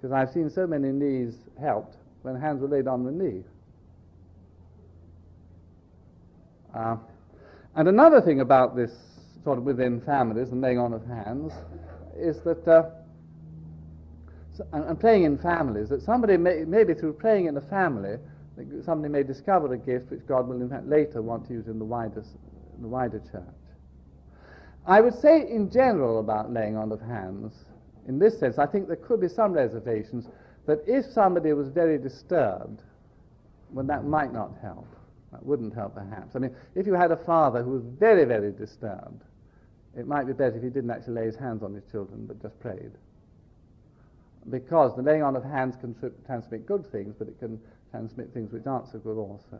Because I've seen so many knees helped when hands were laid on the knee. Uh, and another thing about this sort of within families and laying on of hands is that, uh, and, and, praying in families, that somebody may, maybe through praying in a family, somebody may discover a gift which God will in fact later want to use in the wider, in the wider church. I would say in general about laying on of hands, in this sense, I think there could be some reservations that if somebody was very disturbed, well, that might not help. That wouldn't help, perhaps. I mean, if you had a father who was very, very disturbed, it might be better if he didn't actually lay his hands on his children, but just prayed. Because the laying on of hands can transmit good things, but it can transmit things which aren't so good also.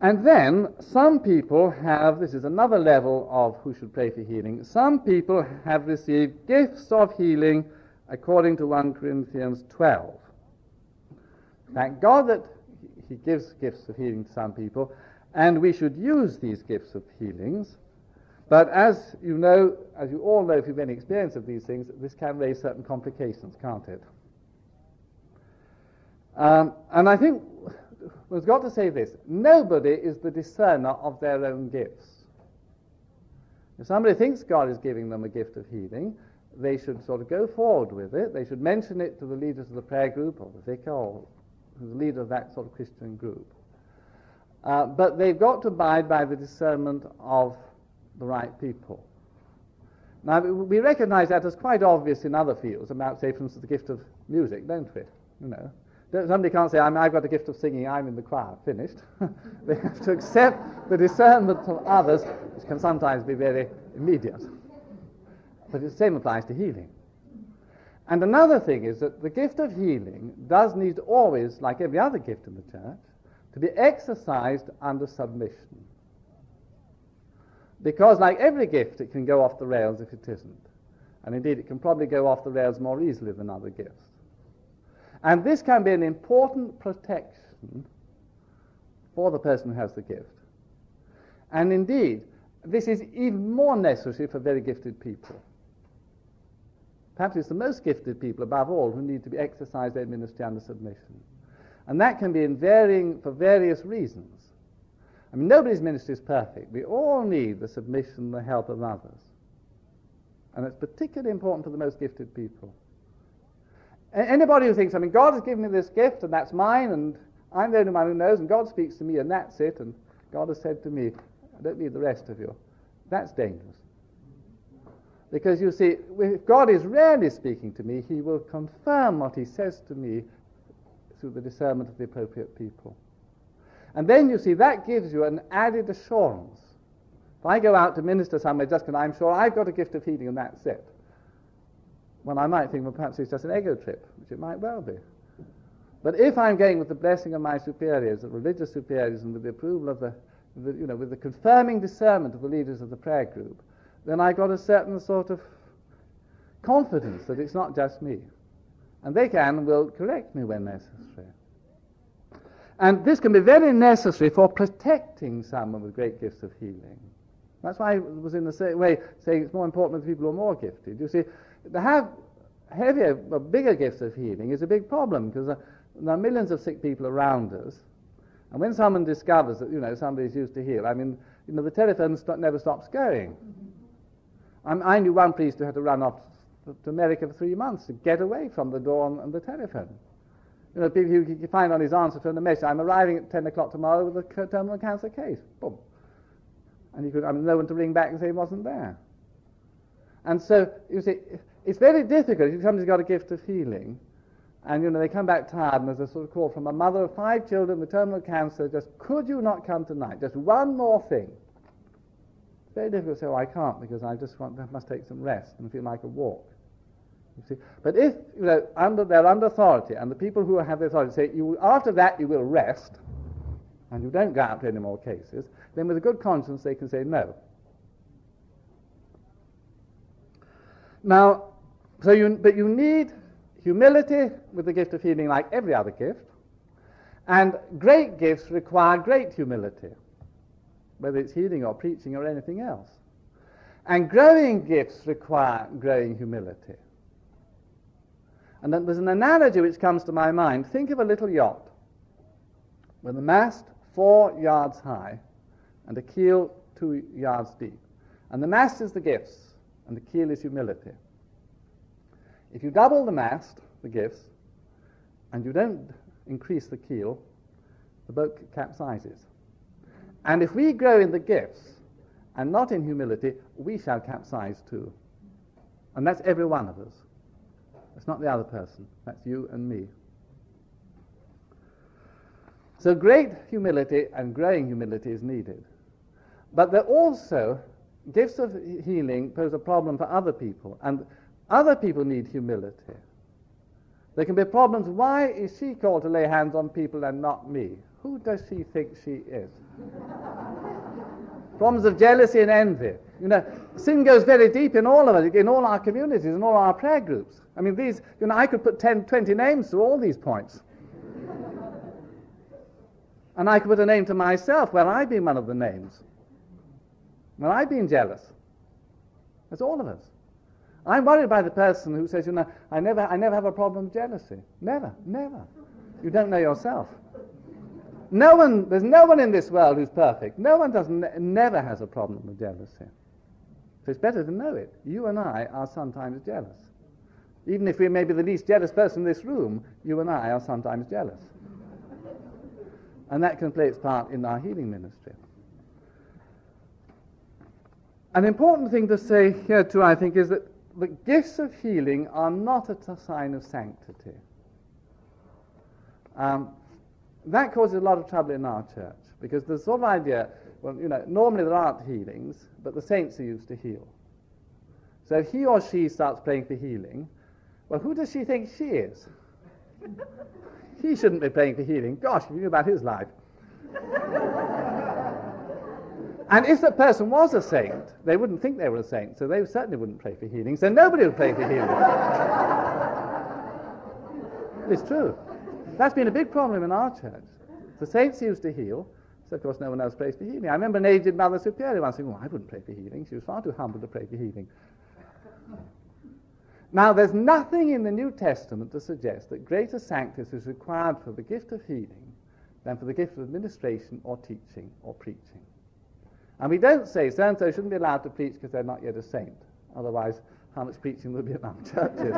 And then some people have, this is another level of who should pray for healing, some people have received gifts of healing according to 1 Corinthians 12. Thank God that He gives gifts of healing to some people, and we should use these gifts of healings. But as you know, as you all know if you've any experience of these things, this can raise certain complications, can't it? Um, and I think we've got to say this nobody is the discerner of their own gifts. If somebody thinks God is giving them a gift of healing, they should sort of go forward with it. They should mention it to the leaders of the prayer group or the vicar or the leader of that sort of Christian group. Uh, but they've got to abide by the discernment of the right people. Now, we recognize that as quite obvious in other fields, about, say, for instance, the gift of music, don't we? You know, Somebody can't say, i have got the gift of singing, I'm in the choir, finished. they have to accept the discernment of others, which can sometimes be very immediate. But the same applies to healing. And another thing is that the gift of healing does need always, like every other gift in the church, to be exercised under submission. Because, like every gift, it can go off the rails if it isn't. And indeed, it can probably go off the rails more easily than other gifts. And this can be an important protection for the person who has the gift. And indeed, this is even more necessary for very gifted people. Perhaps it's the most gifted people, above all, who need to be exercised their ministry under submission. And that can be in varying, for various reasons. I mean, nobody's ministry is perfect. We all need the submission, the help of others. And it's particularly important to the most gifted people. Anybody who thinks, I mean, God has given me this gift and that's mine and I'm the only one who knows and God speaks to me and that's it and God has said to me, I don't need the rest of you. That's dangerous. Because you see, if God is rarely speaking to me, he will confirm what he says to me through the discernment of the appropriate people. And then you see, that gives you an added assurance. If I go out to minister somewhere just because I'm sure I've got a gift of healing and that's it, well, I might think, well, perhaps it's just an ego trip, which it might well be. But if I'm going with the blessing of my superiors, the religious superiors, and with the approval of the, the, you know, with the confirming discernment of the leaders of the prayer group, then I've got a certain sort of confidence that it's not just me. And they can and will correct me when necessary. And this can be very necessary for protecting someone with great gifts of healing. That's why I was in the same way saying it's more important with people who are more gifted. You see, to have heavier, bigger gifts of healing is a big problem because uh, there are millions of sick people around us. And when someone discovers that, you know, somebody's used to heal, I mean, you know, the telephone st- never stops going. i knew one priest who had to run off to America for three months to get away from the door and the telephone. You know, people you can find on his answer phone a message, I'm arriving at 10 o'clock tomorrow with a terminal cancer case. Boom. And he could, I mean, no one to ring back and say he wasn't there. And so, you see, it's very difficult if somebody's got a gift of healing, and you know they come back tired, and there's a sort of call from a mother of five children with terminal cancer. Just could you not come tonight? Just one more thing. It's very difficult to say, oh, I can't because I just want, must take some rest and feel like a walk. You see, but if you know under they're under authority, and the people who have the authority say, you after that you will rest, and you don't go out to any more cases, then with a good conscience they can say no. Now, so you, but you need humility with the gift of healing like every other gift. And great gifts require great humility, whether it's healing or preaching or anything else. And growing gifts require growing humility. And then there's an analogy which comes to my mind. Think of a little yacht with a mast four yards high and a keel two yards deep. And the mast is the gifts, and the keel is humility. If you double the mast, the gifts, and you don't increase the keel, the boat capsizes. And if we grow in the gifts and not in humility, we shall capsize too. And that's every one of us. It's not the other person. That's you and me. So great humility and growing humility is needed. But there also, gifts of healing pose a problem for other people, and other people need humility. There can be problems. Why is she called to lay hands on people and not me? Who does she think she is? problems of jealousy and envy. You know, sin goes very deep in all of us, in all our communities, in all our prayer groups. I mean, these, you know, I could put 10, 20 names to all these points. and I could put a name to myself where I've been one of the names. When I've been jealous. That's all of us. I'm worried by the person who says, you know, I never, I never have a problem with jealousy. Never, never. You don't know yourself. No one, there's no one in this world who's perfect. No one does never has a problem with jealousy. So it's better to know it. You and I are sometimes jealous. Even if we may be the least jealous person in this room, you and I are sometimes jealous. and that can play its part in our healing ministry. An important thing to say here, too, I think, is that the gifts of healing are not a sign of sanctity. Um, that causes a lot of trouble in our church because the sort of idea, well, you know, normally there aren't healings, but the saints are used to heal. So if he or she starts praying for healing, well, who does she think she is? he shouldn't be praying for healing. Gosh, if you knew about his life. and if that person was a saint, they wouldn't think they were a saint, so they certainly wouldn't pray for healing, so nobody would pray for healing. it's true. That's been a big problem in our church. The saints used to heal, so of course no one else prays for healing. I remember an aged Mother Superior once saying, well, I wouldn't pray for healing. She was far too humble to pray for healing. Now, there's nothing in the New Testament to suggest that greater sanctity is required for the gift of healing than for the gift of administration or teaching or preaching. And we don't say so and so shouldn't be allowed to preach because they're not yet a saint. Otherwise, how much preaching would be in our churches?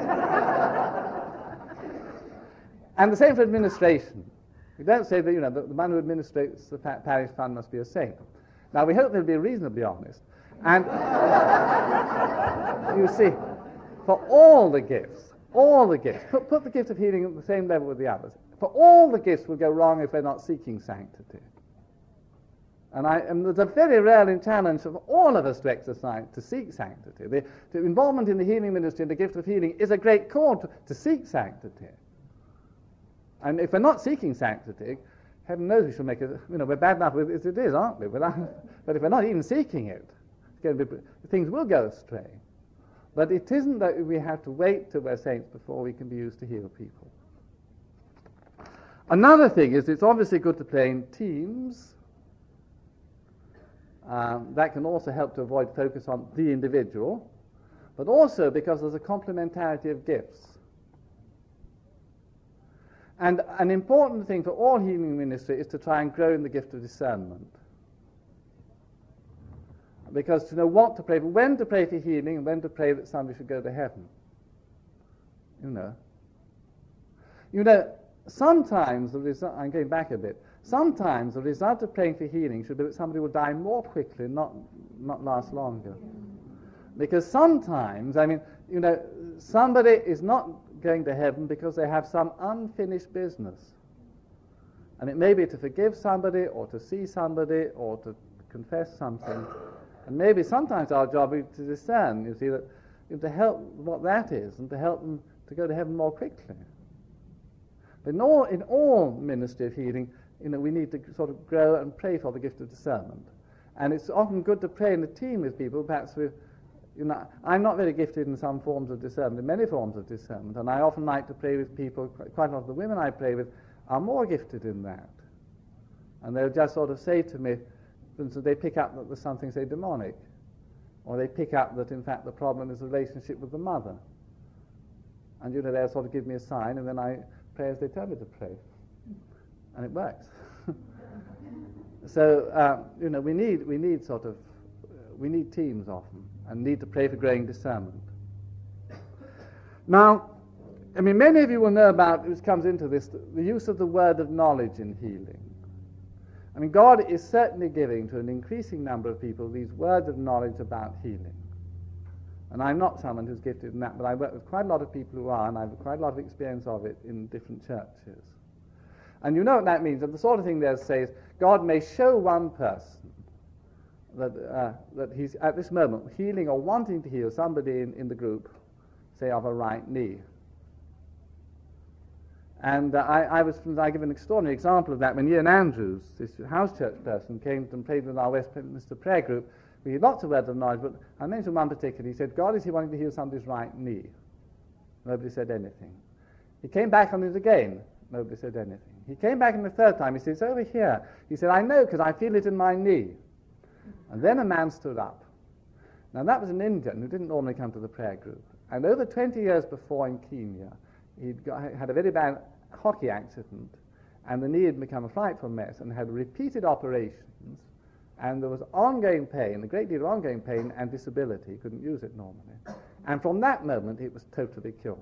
And the same for administration. We don't say that, you know, the, the man who administrates the parish fund must be a saint. Now, we hope they'll be reasonably honest. And you see, for all the gifts, all the gifts, put, put the gift of healing at the same level with the others. For all the gifts will go wrong if they're not seeking sanctity. And, I, and there's a very rare challenge for all of us to exercise, to seek sanctity. The, the involvement in the healing ministry and the gift of healing is a great call to, to seek sanctity. And if we're not seeking sanctity, heaven knows we shall make it, you know, we're bad enough as it is, aren't we? but if we're not even seeking it, be, things will go astray. But it isn't that we have to wait till we're saints before we can be used to heal people. Another thing is it's obviously good to play in teams. Um, that can also help to avoid focus on the individual, but also because there's a complementarity of gifts. And an important thing for all healing ministry is to try and grow in the gift of discernment. Because to know what to pray for, when to pray for healing, and when to pray that somebody should go to heaven. You know. You know, sometimes the result, I'm going back a bit, sometimes the result of praying for healing should be that somebody will die more quickly, not, not last longer. Because sometimes, I mean, you know, somebody is not going to heaven because they have some unfinished business. And it may be to forgive somebody or to see somebody or to confess something. And maybe sometimes our job is to discern, you see, that you know, to help what that is and to help them to go to heaven more quickly. But in all, in all ministry of healing, you know, we need to sort of grow and pray for the gift of discernment. And it's often good to pray in a team with people, perhaps with you know, I'm not very gifted in some forms of discernment, in many forms of discernment, and I often like to pray with people, quite a lot of the women I pray with are more gifted in that. And they'll just sort of say to me, for instance, they pick up that there's something, say, demonic, Or they pick up that, in fact, the problem is the relationship with the mother. And, you know, they'll sort of give me a sign, and then I pray as they tell me to pray. And it works. so, uh, you know, we need, we need sort of, we need teams often, and need to pray for growing discernment. Now, I mean, many of you will know about, this comes into this, the use of the word of knowledge in healing. I mean, God is certainly giving to an increasing number of people these words of knowledge about healing. And I'm not someone who's gifted in that, but I work with quite a lot of people who are, and I have quite a lot of experience of it in different churches. And you know what that means. The sort of thing they says, God may show one person that, uh, that he's at this moment healing or wanting to heal somebody in, in the group, say, of a right knee. And uh, I, I, was, I give an extraordinary example of that when Ian Andrews, this house church person, came and prayed with our Westminster prayer group. We had lots of words of knowledge, but I mentioned one particular. He said, God, is he wanting to heal somebody's right knee? Nobody said anything. He came back on it again. Nobody said anything. He came back in the third time. He said, It's over here. He said, I know because I feel it in my knee. And then a man stood up. Now, that was an Indian who didn't normally come to the prayer group. And over 20 years before in Kenya, he'd got, had a very bad hockey accident, and the knee had become a frightful mess and had repeated operations, and there was ongoing pain, a great deal of ongoing pain and disability. He couldn't use it normally. And from that moment, it was totally cured.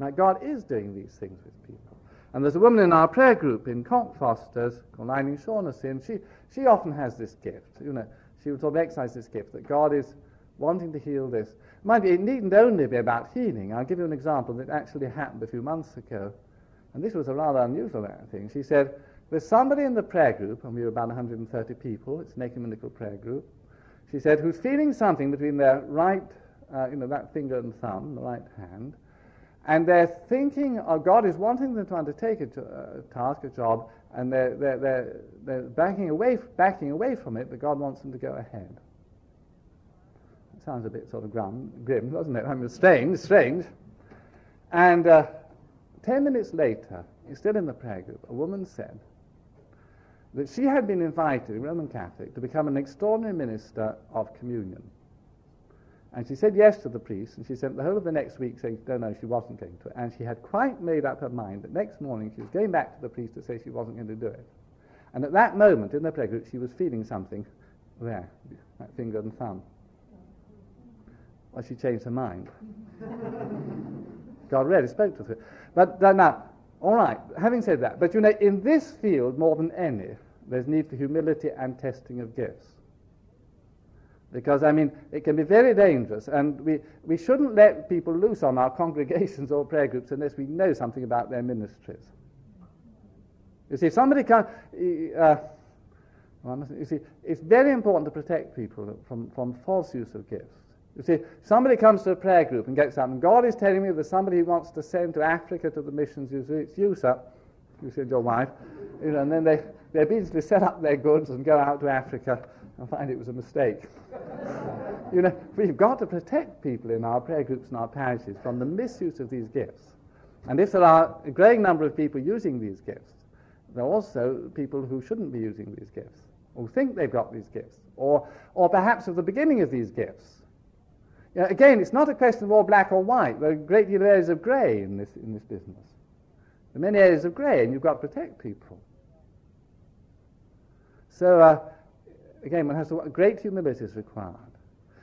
Now, God is doing these things with people. And there's a woman in our prayer group in Cockfosters called Lining Shaughnessy, and she, she often has this gift. You know, she would sort of exercise this gift that God is wanting to heal this. Mind you, it needn't only be about healing. I'll give you an example that actually happened a few months ago. And this was a rather unusual thing. She said, There's somebody in the prayer group, and we were about 130 people, it's an ecumenical prayer group. She said, who's feeling something between their right, uh, you know, that finger and thumb, the right hand, and they're thinking, oh, God is wanting them to undertake a, a task, a job, and they're, they're, they're, they're backing, away, backing away from it, but God wants them to go ahead. It Sounds a bit sort of grim, grim doesn't it? I mean, strange, strange. And uh, ten minutes later, still in the prayer group, a woman said that she had been invited, a Roman Catholic, to become an extraordinary minister of communion. And she said yes to the priest, and she spent the whole of the next week saying, no, no, she wasn't going to. And she had quite made up her mind that next morning she was going back to the priest to say she wasn't going to do it. And at that moment in the prayer group, she was feeling something there, that finger and thumb. Well, she changed her mind. God really spoke to her. But uh, now, all right, having said that, but you know, in this field more than any, there's need for humility and testing of gifts. Because, I mean, it can be very dangerous, and we, we shouldn't let people loose on our congregations or prayer groups unless we know something about their ministries. You see, if somebody can, uh, you see, it's very important to protect people from, from false use of gifts. You see, somebody comes to a prayer group and gets and God is telling me there's somebody who wants to send to Africa to the missions. You see, it's you, sir. You said your wife. You know, and then they, they obediently set up their goods and go out to Africa and find it was a mistake. you know, we've got to protect people in our prayer groups and our parishes from the misuse of these gifts. And if there are a growing number of people using these gifts, there are also people who shouldn't be using these gifts, who think they've got these gifts, or, or perhaps at the beginning of these gifts you know, again, it's not a question of all black or white. There are a great deal of areas of grey in this, in this business. There are many areas of grey, and you've got to protect people. So, uh, again, one has to, great humility is required.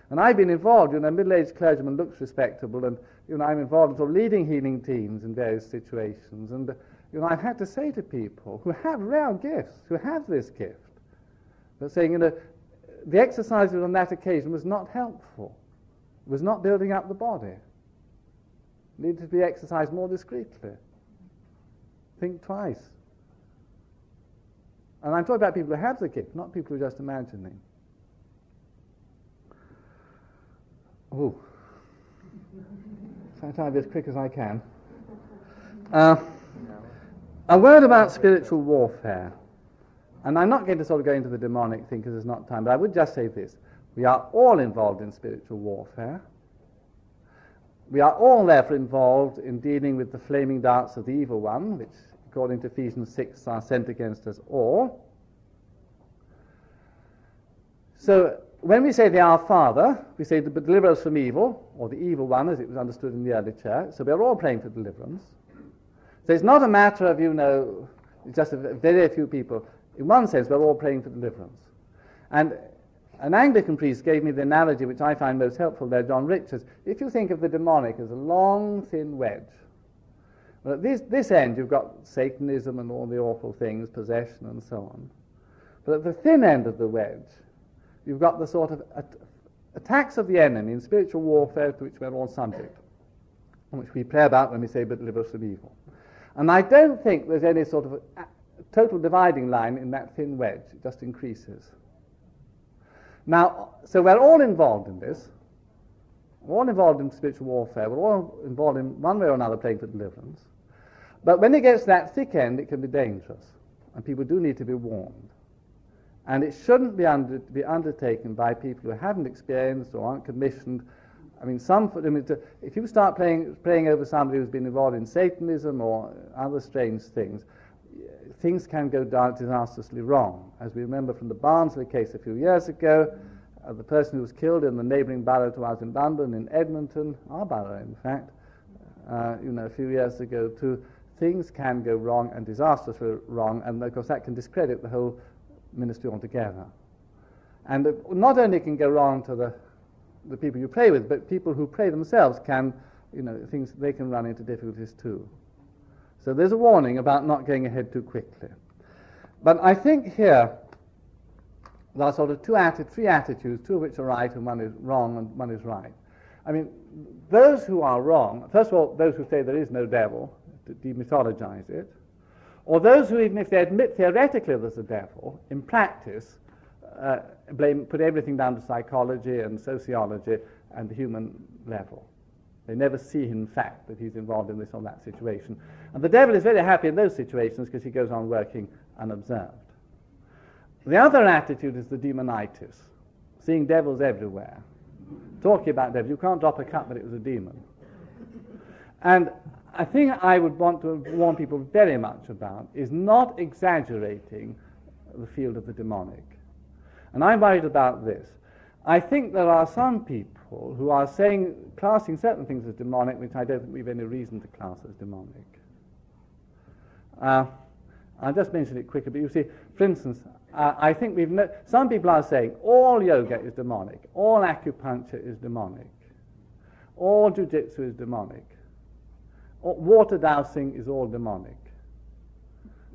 And I've been involved, you know, a middle-aged clergyman looks respectable, and, you know, I'm involved in sort of leading healing teams in various situations. And, you know, I've had to say to people who have rare gifts, who have this gift, that saying, you know, the exercise on that occasion was not helpful it was not building up the body. it Needed to be exercised more discreetly. Think twice. And I'm talking about people who have the gift, not people who are just imagining. Oh. So I try to be as quick as I can. Uh, a word about spiritual warfare. And I'm not going to sort of go into the demonic thing because there's not time, but I would just say this. We are all involved in spiritual warfare. We are all therefore involved in dealing with the flaming darts of the evil one, which, according to Ephesians 6, are sent against us all. So when we say the Our Father, we say deliver us from evil, or the evil one as it was understood in the early church. So we're all praying for deliverance. So it's not a matter of, you know, just a very few people. In one sense, we're all praying for deliverance. And an Anglican priest gave me the analogy which I find most helpful there, John Richards. If you think of the demonic as a long, thin wedge, well, at this, this end you've got Satanism and all the awful things, possession and so on. But at the thin end of the wedge, you've got the sort of at- attacks of the enemy in spiritual warfare to which we're all subject, which we pray about when we say, but deliver us from evil. And I don't think there's any sort of a total dividing line in that thin wedge. It just increases. Now, so we're all involved in this. We're all involved in spiritual warfare. We're all involved in one way or another praying for deliverance. But when it gets that thick end, it can be dangerous. And people do need to be warned. And it shouldn't be, under, be undertaken by people who haven't experienced or aren't commissioned. I mean, some, I mean, to, if you start playing, praying over somebody who's been involved in Satanism or other strange things, things can go disastrously wrong. As we remember from the Barnsley case a few years ago, uh, the person who was killed in the neighbouring borough to us in London, in Edmonton, our borough in fact, uh, you know, a few years ago too, things can go wrong and disastrously wrong, and of course that can discredit the whole ministry altogether. And not only can go wrong to the, the people you pray with, but people who pray themselves can, you know, things, they can run into difficulties too. So there's a warning about not going ahead too quickly. But I think here there are sort of two atti- three attitudes, two of which are right and one is wrong and one is right. I mean, those who are wrong, first of all, those who say there is no devil, demythologize it, or those who, even if they admit theoretically there's a devil, in practice, uh, blame, put everything down to psychology and sociology and the human level. They never see, in fact, that he's involved in this or that situation. And the devil is very happy in those situations because he goes on working unobserved. The other attitude is the demonitis, seeing devils everywhere. Talking about devils, you can't drop a cup, but it was a demon. And I thing I would want to warn people very much about is not exaggerating the field of the demonic. And I'm worried about this. I think there are some people who are saying, classing certain things as demonic, which I don't think we've any reason to class as demonic. Uh, I'll just mention it quickly, but you see, for instance, uh, I think we've no- some people are saying all yoga is demonic, all acupuncture is demonic, all jujitsu is demonic, water dowsing is all demonic.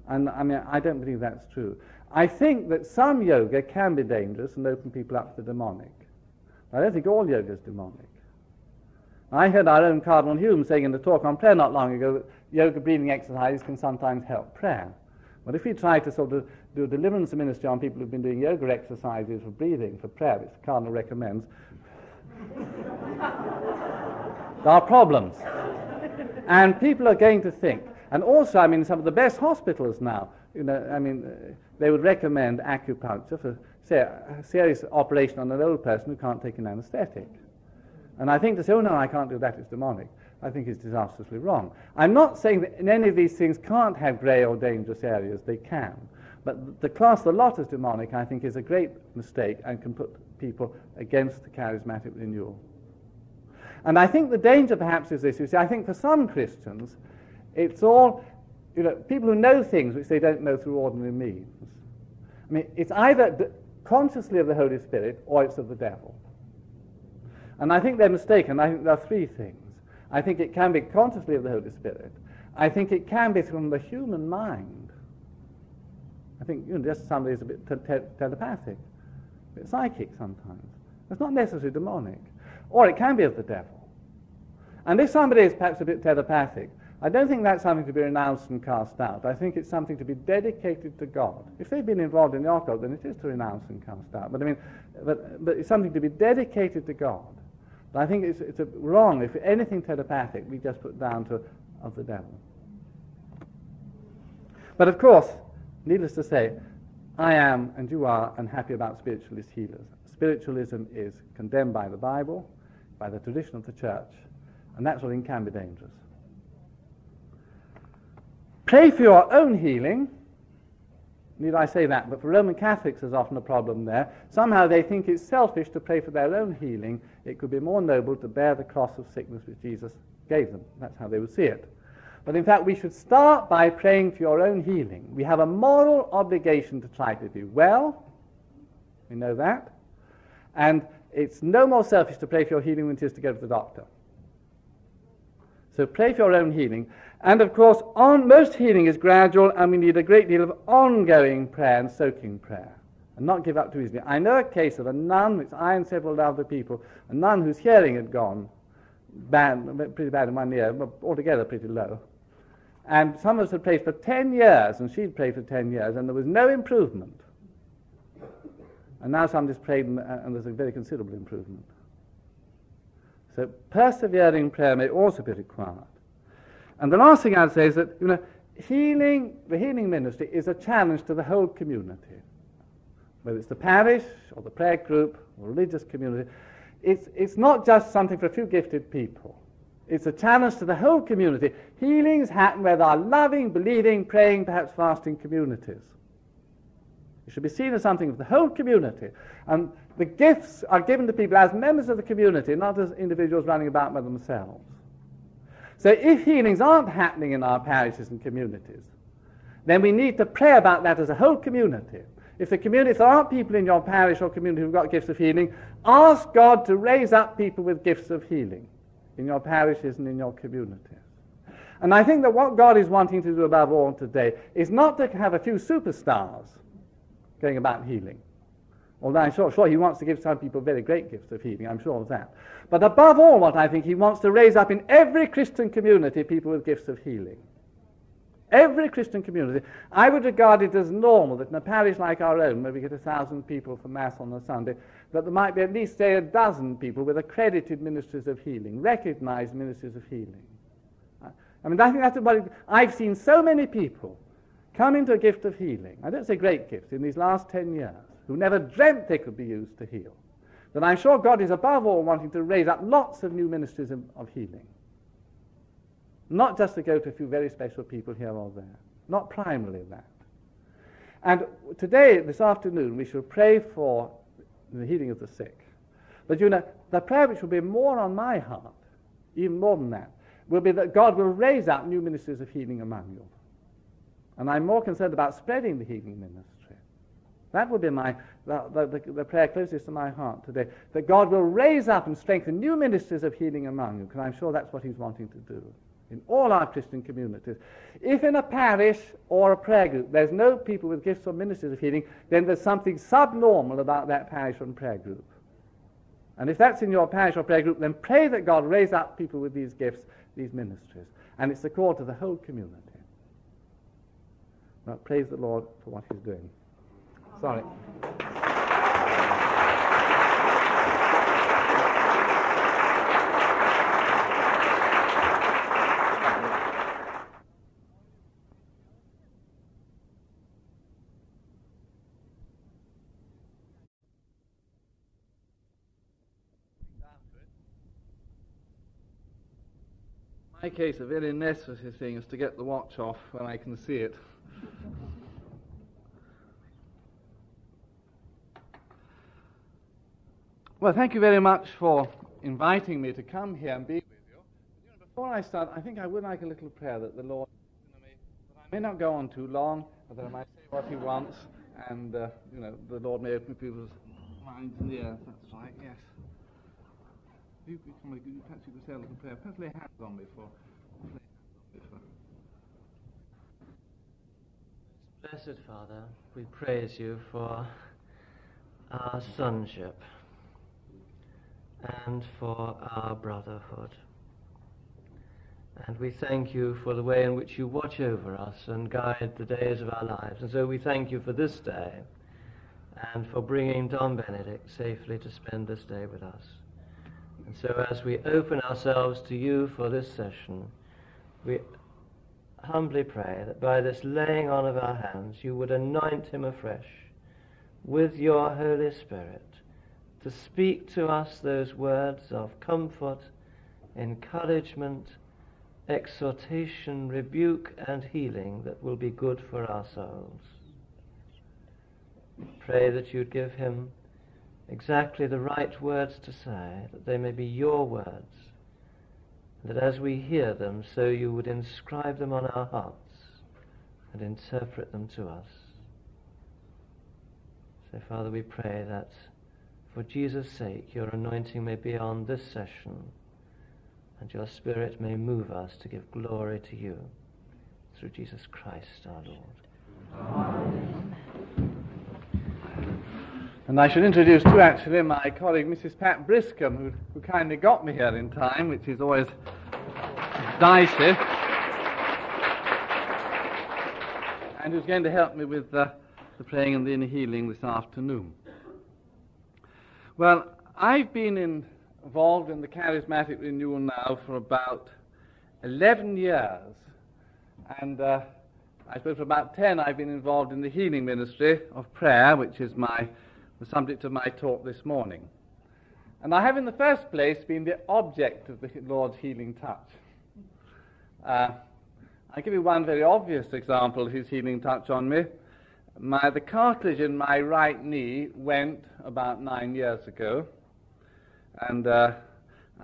And I mean, I don't believe that's true. I think that some yoga can be dangerous and open people up to the demonic. I don't think all yoga is demonic. I heard our own Cardinal Hume saying in the talk on prayer not long ago that yoga breathing exercises can sometimes help prayer. But if we try to sort of do a deliverance ministry on people who've been doing yoga exercises for breathing, for prayer, which the Cardinal recommends, there are problems. And people are going to think. And also, I mean, some of the best hospitals now, you know, I mean, uh, they would recommend acupuncture for, say, a serious operation on an old person who can't take an anesthetic. And I think to say, oh no, I can't do that, it's demonic, I think is disastrously wrong. I'm not saying that any of these things can't have grey or dangerous areas, they can. But the class the lot as demonic, I think, is a great mistake and can put people against the charismatic renewal. And I think the danger perhaps is this. You see, I think for some Christians, it's all, you know, people who know things which they don't know through ordinary means. I mean, it's either consciously of the Holy Spirit or it's of the devil. And I think they're mistaken. I think there are three things. I think it can be consciously of the Holy Spirit. I think it can be from the human mind. I think you know, just somebody is a bit te- telepathic, bit psychic sometimes. It's not necessarily demonic. Or it can be of the devil. And if somebody is perhaps a bit telepathic, I don't think that's something to be renounced and cast out. I think it's something to be dedicated to God. If they've been involved in the occult, then it is to renounce and cast out. But I mean, but, but it's something to be dedicated to God. But I think it's, it's wrong if anything telepathic we just put down to of the devil. But of course, needless to say, I am and you are unhappy about spiritualist healers. Spiritualism is condemned by the Bible, by the tradition of the church, and that sort of thing can be dangerous. Pray for your own healing, Need I say that? But for Roman Catholics, there's often a problem there. Somehow they think it's selfish to pray for their own healing. It could be more noble to bear the cross of sickness which Jesus gave them. That's how they would see it. But in fact, we should start by praying for your own healing. We have a moral obligation to try to do well. We know that. And it's no more selfish to pray for your healing than it is to go to the doctor. So pray for your own healing. And of course, on, most healing is gradual, and we need a great deal of ongoing prayer and soaking prayer, and not give up too easily. I know a case of a nun, which I and several other people, a nun whose hearing had gone bad, pretty bad in one ear, but altogether pretty low. And some of us had prayed for 10 years, and she'd prayed for 10 years, and there was no improvement. And now somebody's prayed, and, uh, and there's a very considerable improvement. So persevering prayer may also be required. And the last thing I'd say is that, you know, healing, the healing ministry is a challenge to the whole community. Whether it's the parish or the prayer group or religious community, it's, it's not just something for a few gifted people. It's a challenge to the whole community. Healings happen where there are loving, believing, praying, perhaps fasting communities. It should be seen as something of the whole community. And the gifts are given to people as members of the community, not as individuals running about by themselves. So if healings aren't happening in our parishes and communities, then we need to pray about that as a whole community. If the community, if there aren't people in your parish or community who've got gifts of healing, ask God to raise up people with gifts of healing in your parishes and in your communities. And I think that what God is wanting to do above all today is not to have a few superstars going about healing. Although I'm sure, sure he wants to give some people very great gifts of healing, I'm sure of that. But above all, what I think he wants to raise up in every Christian community people with gifts of healing. Every Christian community. I would regard it as normal that in a parish like our own, where we get a thousand people for Mass on a Sunday, that there might be at least, say, a dozen people with accredited ministries of healing, recognized ministries of healing. I mean, I think that's what it, I've seen so many people come into a gift of healing. I don't say great gifts in these last ten years who never dreamt they could be used to heal. That I'm sure God is above all wanting to raise up lots of new ministries of, of healing. Not just to go to a few very special people here or there. Not primarily that. And today, this afternoon, we shall pray for the healing of the sick. But you know, the prayer which will be more on my heart, even more than that, will be that God will raise up new ministries of healing among you. And I'm more concerned about spreading the healing ministry. That would be my, the, the, the, prayer closest to my heart today. That God will raise up and strengthen new ministries of healing among you, because I'm sure that's what He's wanting to do in all our Christian communities. If in a parish or a prayer group there's no people with gifts or ministries of healing, then there's something subnormal about that parish or prayer group. And if that's in your parish or prayer group, then pray that God raise up people with these gifts, these ministries. And it's a call to the whole community. Now, praise the Lord for what He's doing. Sorry. My case, a very necessary thing is to get the watch off when I can see it. Well, thank you very much for inviting me to come here and be with you. before I start, I think I would like a little prayer that the Lord, may not go on too long, but that I might say what He wants, and uh, you know, the Lord may open people's minds and ears. That's right. Yes. You, perhaps you could say a little prayer. Perhaps lay hands on me for. Blessed Father, we praise you for our sonship and for our brotherhood. And we thank you for the way in which you watch over us and guide the days of our lives. And so we thank you for this day and for bringing Dom Benedict safely to spend this day with us. And so as we open ourselves to you for this session, we humbly pray that by this laying on of our hands you would anoint him afresh with your Holy Spirit to speak to us those words of comfort, encouragement, exhortation, rebuke, and healing that will be good for our souls. Pray that you'd give him exactly the right words to say, that they may be your words, and that as we hear them, so you would inscribe them on our hearts and interpret them to us. So, Father, we pray that for Jesus' sake, your anointing may be on this session, and your Spirit may move us to give glory to you through Jesus Christ our Lord. Amen. And I should introduce too, actually, my colleague Mrs. Pat Briscombe, who, who kindly got me here in time, which is always dicey, and who's going to help me with uh, the praying and the inner healing this afternoon. Well, I've been in, involved in the charismatic renewal now for about 11 years, and uh, I suppose for about 10 I've been involved in the healing ministry of prayer, which is my, the subject of my talk this morning. And I have, in the first place, been the object of the Lord's healing touch. Uh, I'll give you one very obvious example of his healing touch on me. My, the cartilage in my right knee went about nine years ago, and uh,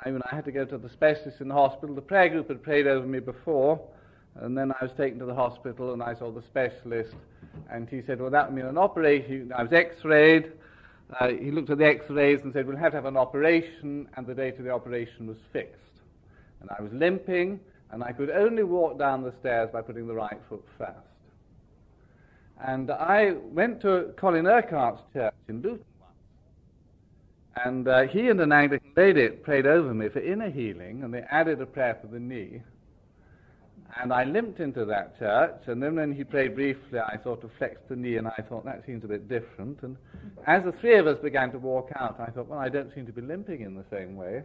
I, I had to go to the specialist in the hospital. The prayer group had prayed over me before, and then I was taken to the hospital and I saw the specialist, and he said, Well, that would mean an operation. I was x rayed. Uh, he looked at the x rays and said, We'll have to have an operation, and the date of the operation was fixed. And I was limping, and I could only walk down the stairs by putting the right foot first. And I went to Colin Urquhart's church in Luton once. And uh, he and an Anglican lady prayed over me for inner healing, and they added a prayer for the knee. And I limped into that church, and then when he prayed briefly, I sort of flexed the knee, and I thought, that seems a bit different. And as the three of us began to walk out, I thought, well, I don't seem to be limping in the same way.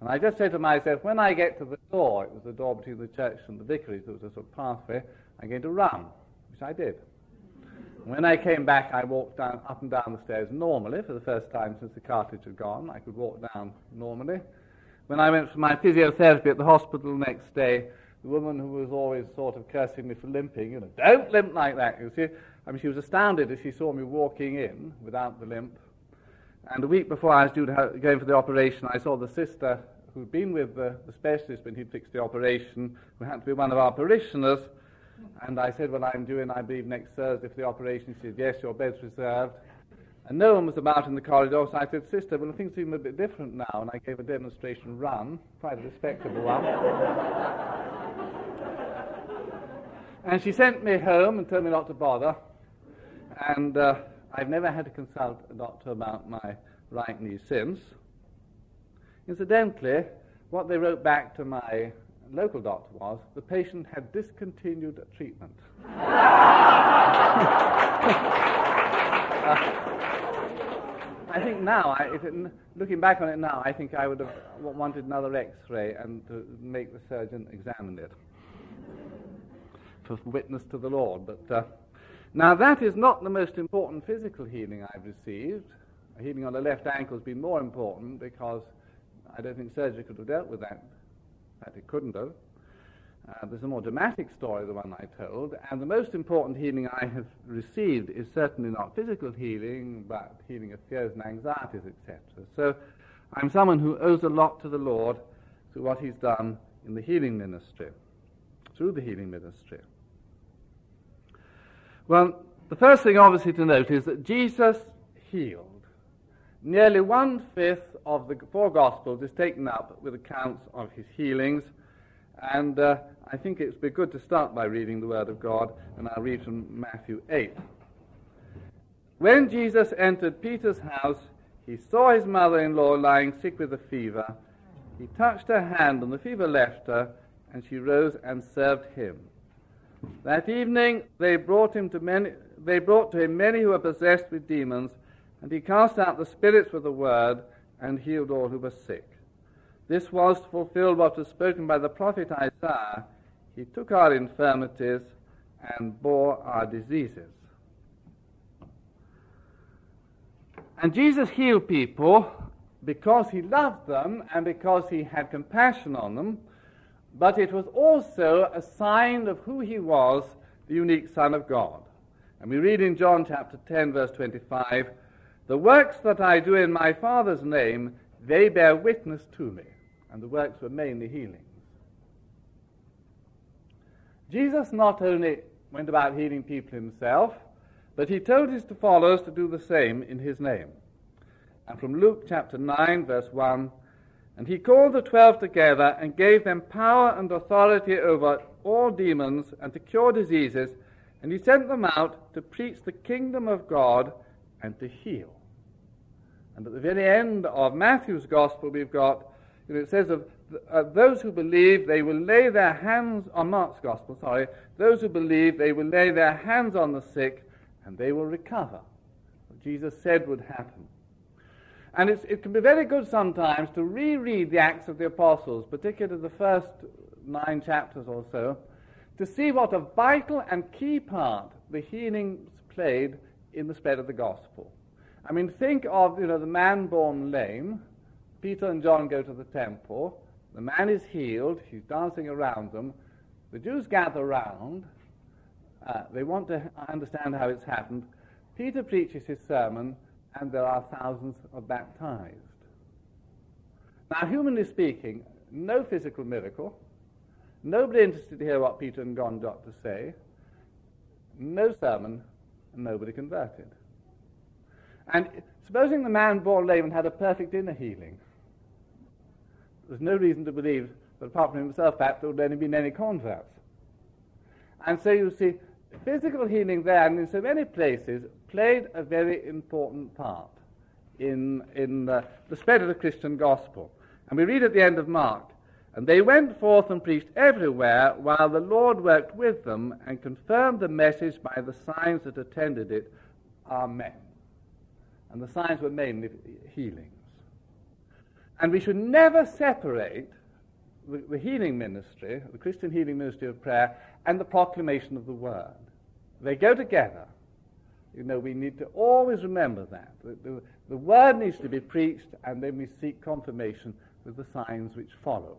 And I just said to myself, when I get to the door, it was the door between the church and the vicarage, there was a sort of pathway, I'm going to run, which I did. When I came back, I walked down, up and down the stairs normally for the first time since the cartilage had gone. I could walk down normally. When I went for my physiotherapy at the hospital the next day, the woman who was always sort of cursing me for limping, you know, don't limp like that, you see. I mean, she was astounded as she saw me walking in without the limp. And a week before I was due to have, going for the operation, I saw the sister who'd been with the, the specialist when he'd fixed the operation, who happened to be one of our parishioners, and I said, Well, I'm due in, I believe, next Thursday for the operation. She said, Yes, your bed's reserved. And no one was about in the corridor, so I said, Sister, well, things seem a bit different now. And I gave a demonstration run, quite a respectable one. And she sent me home and told me not to bother. And uh, I've never had to consult a doctor about my right knee since. Incidentally, what they wrote back to my local doctor was the patient had discontinued treatment. uh, I think now, I, it, looking back on it now, I think I would have wanted another X-ray and to make the surgeon examine it for witness to the Lord. But uh, now that is not the most important physical healing I've received. A healing on the left ankle has been more important because I don't think surgery could have dealt with that fact, it couldn't have. Uh, there's a more dramatic story, the one I told, and the most important healing I have received is certainly not physical healing, but healing of fears and anxieties, etc. So I'm someone who owes a lot to the Lord through what He's done in the healing ministry, through the healing ministry. Well, the first thing obviously to note is that Jesus healed. Nearly one fifth of the four Gospels is taken up with accounts of his healings, and uh, I think it would be good to start by reading the Word of God, and I'll read from Matthew 8. When Jesus entered Peter's house, he saw his mother in law lying sick with a fever. He touched her hand, and the fever left her, and she rose and served him. That evening they brought, him to many, they brought to him many who were possessed with demons and he cast out the spirits with a word and healed all who were sick. This was to fulfill what was spoken by the prophet Isaiah. He took our infirmities and bore our diseases. And Jesus healed people because he loved them and because he had compassion on them, but it was also a sign of who he was, the unique Son of God. And we read in John chapter 10, verse 25, The works that I do in my Father's name, they bear witness to me. And the works were mainly healings. Jesus not only went about healing people himself, but he told his followers to do the same in his name. And from Luke chapter 9, verse 1, and he called the twelve together and gave them power and authority over all demons and to cure diseases, and he sent them out to preach the kingdom of God and to heal. And at the very end of Matthew's gospel, we've got, you know, it says of uh, those who believe, they will lay their hands on Mark's gospel, sorry, those who believe, they will lay their hands on the sick and they will recover. What Jesus said would happen. And it can be very good sometimes to reread the Acts of the Apostles, particularly the first nine chapters or so, to see what a vital and key part the healings played in the spread of the gospel. I mean, think of you know the man born lame. Peter and John go to the temple. The man is healed. He's dancing around them. The Jews gather round. Uh, they want to understand how it's happened. Peter preaches his sermon and there are thousands of baptized. Now, humanly speaking, no physical miracle, nobody interested to hear what Peter and John got to say, no sermon, and nobody converted. And supposing the man born lame had a perfect inner healing, there's no reason to believe that apart from himself, perhaps there would only been any converts. And so you see, physical healing there and in so many places played a very important part in, in the spread of the Christian gospel. And we read at the end of Mark, and they went forth and preached everywhere while the Lord worked with them and confirmed the message by the signs that attended it. Amen. And the signs were mainly healings. And we should never separate the, the healing ministry, the Christian healing ministry of prayer, and the proclamation of the word. They go together. You know, we need to always remember that. The, the, the, word needs to be preached, and then we seek confirmation with the signs which follow.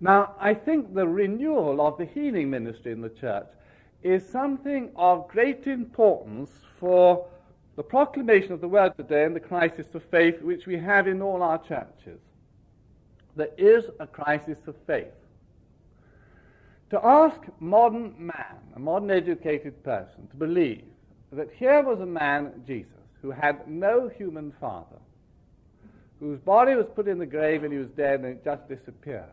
Now, I think the renewal of the healing ministry in the church is something of great importance for the proclamation of the word today and the crisis of faith which we have in all our churches. There is a crisis of faith. To ask modern man, a modern educated person, to believe that here was a man, Jesus, who had no human father, whose body was put in the grave and he was dead and it just disappeared,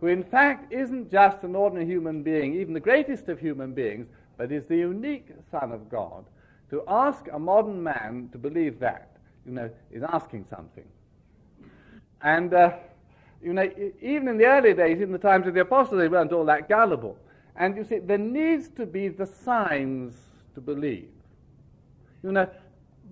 who in fact isn't just an ordinary human being, even the greatest of human beings, but is the unique Son of God, to ask a modern man to believe that, you know, is asking something. And uh, you know, even in the early days, in the times of the apostles, they weren't all that gullible. And you see, there needs to be the signs to believe. You know,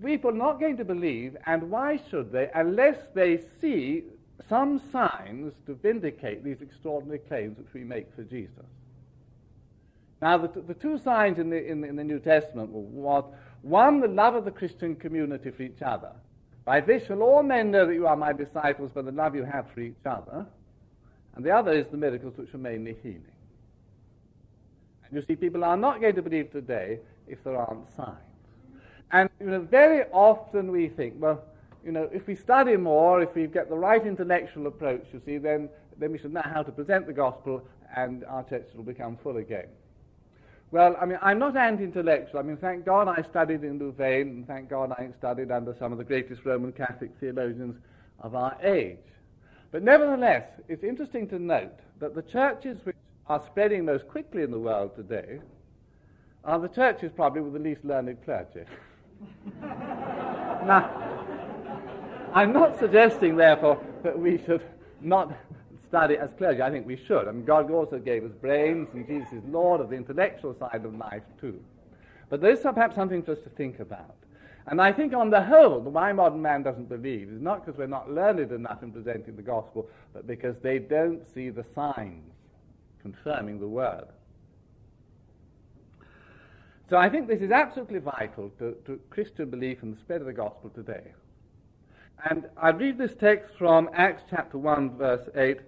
people are not going to believe, and why should they, unless they see some signs to vindicate these extraordinary claims which we make for Jesus. Now, the, the two signs in the, in, in the New Testament were what? One, the love of the Christian community for each other. By this shall all men know that you are my disciples by the love you have for each other. And the other is the miracles which are mainly healing. And you see, people are not going to believe today if there aren't signs. And you know, very often we think, well, you know, if we study more, if we get the right intellectual approach, you see, then, then we should know how to present the gospel and our churches will become full again. Well, I mean, I'm not anti-intellectual. I mean, thank God I studied in Louvain, and thank God I studied under some of the greatest Roman Catholic theologians of our age. But nevertheless, it's interesting to note that the churches which are spreading most quickly in the world today are the churches probably with the least learned clergy. now, I'm not suggesting, therefore, that we should not study as clergy. I think we should. I mean, God also gave us brains, and Jesus is Lord of the intellectual side of life, too. But there is perhaps something for us to think about. And I think, on the whole, why modern man doesn't believe is not because we're not learned enough in presenting the gospel, but because they don't see the signs confirming the word. So I think this is absolutely vital to, to Christian belief and the spread of the gospel today. And I read this text from Acts chapter 1, verse 8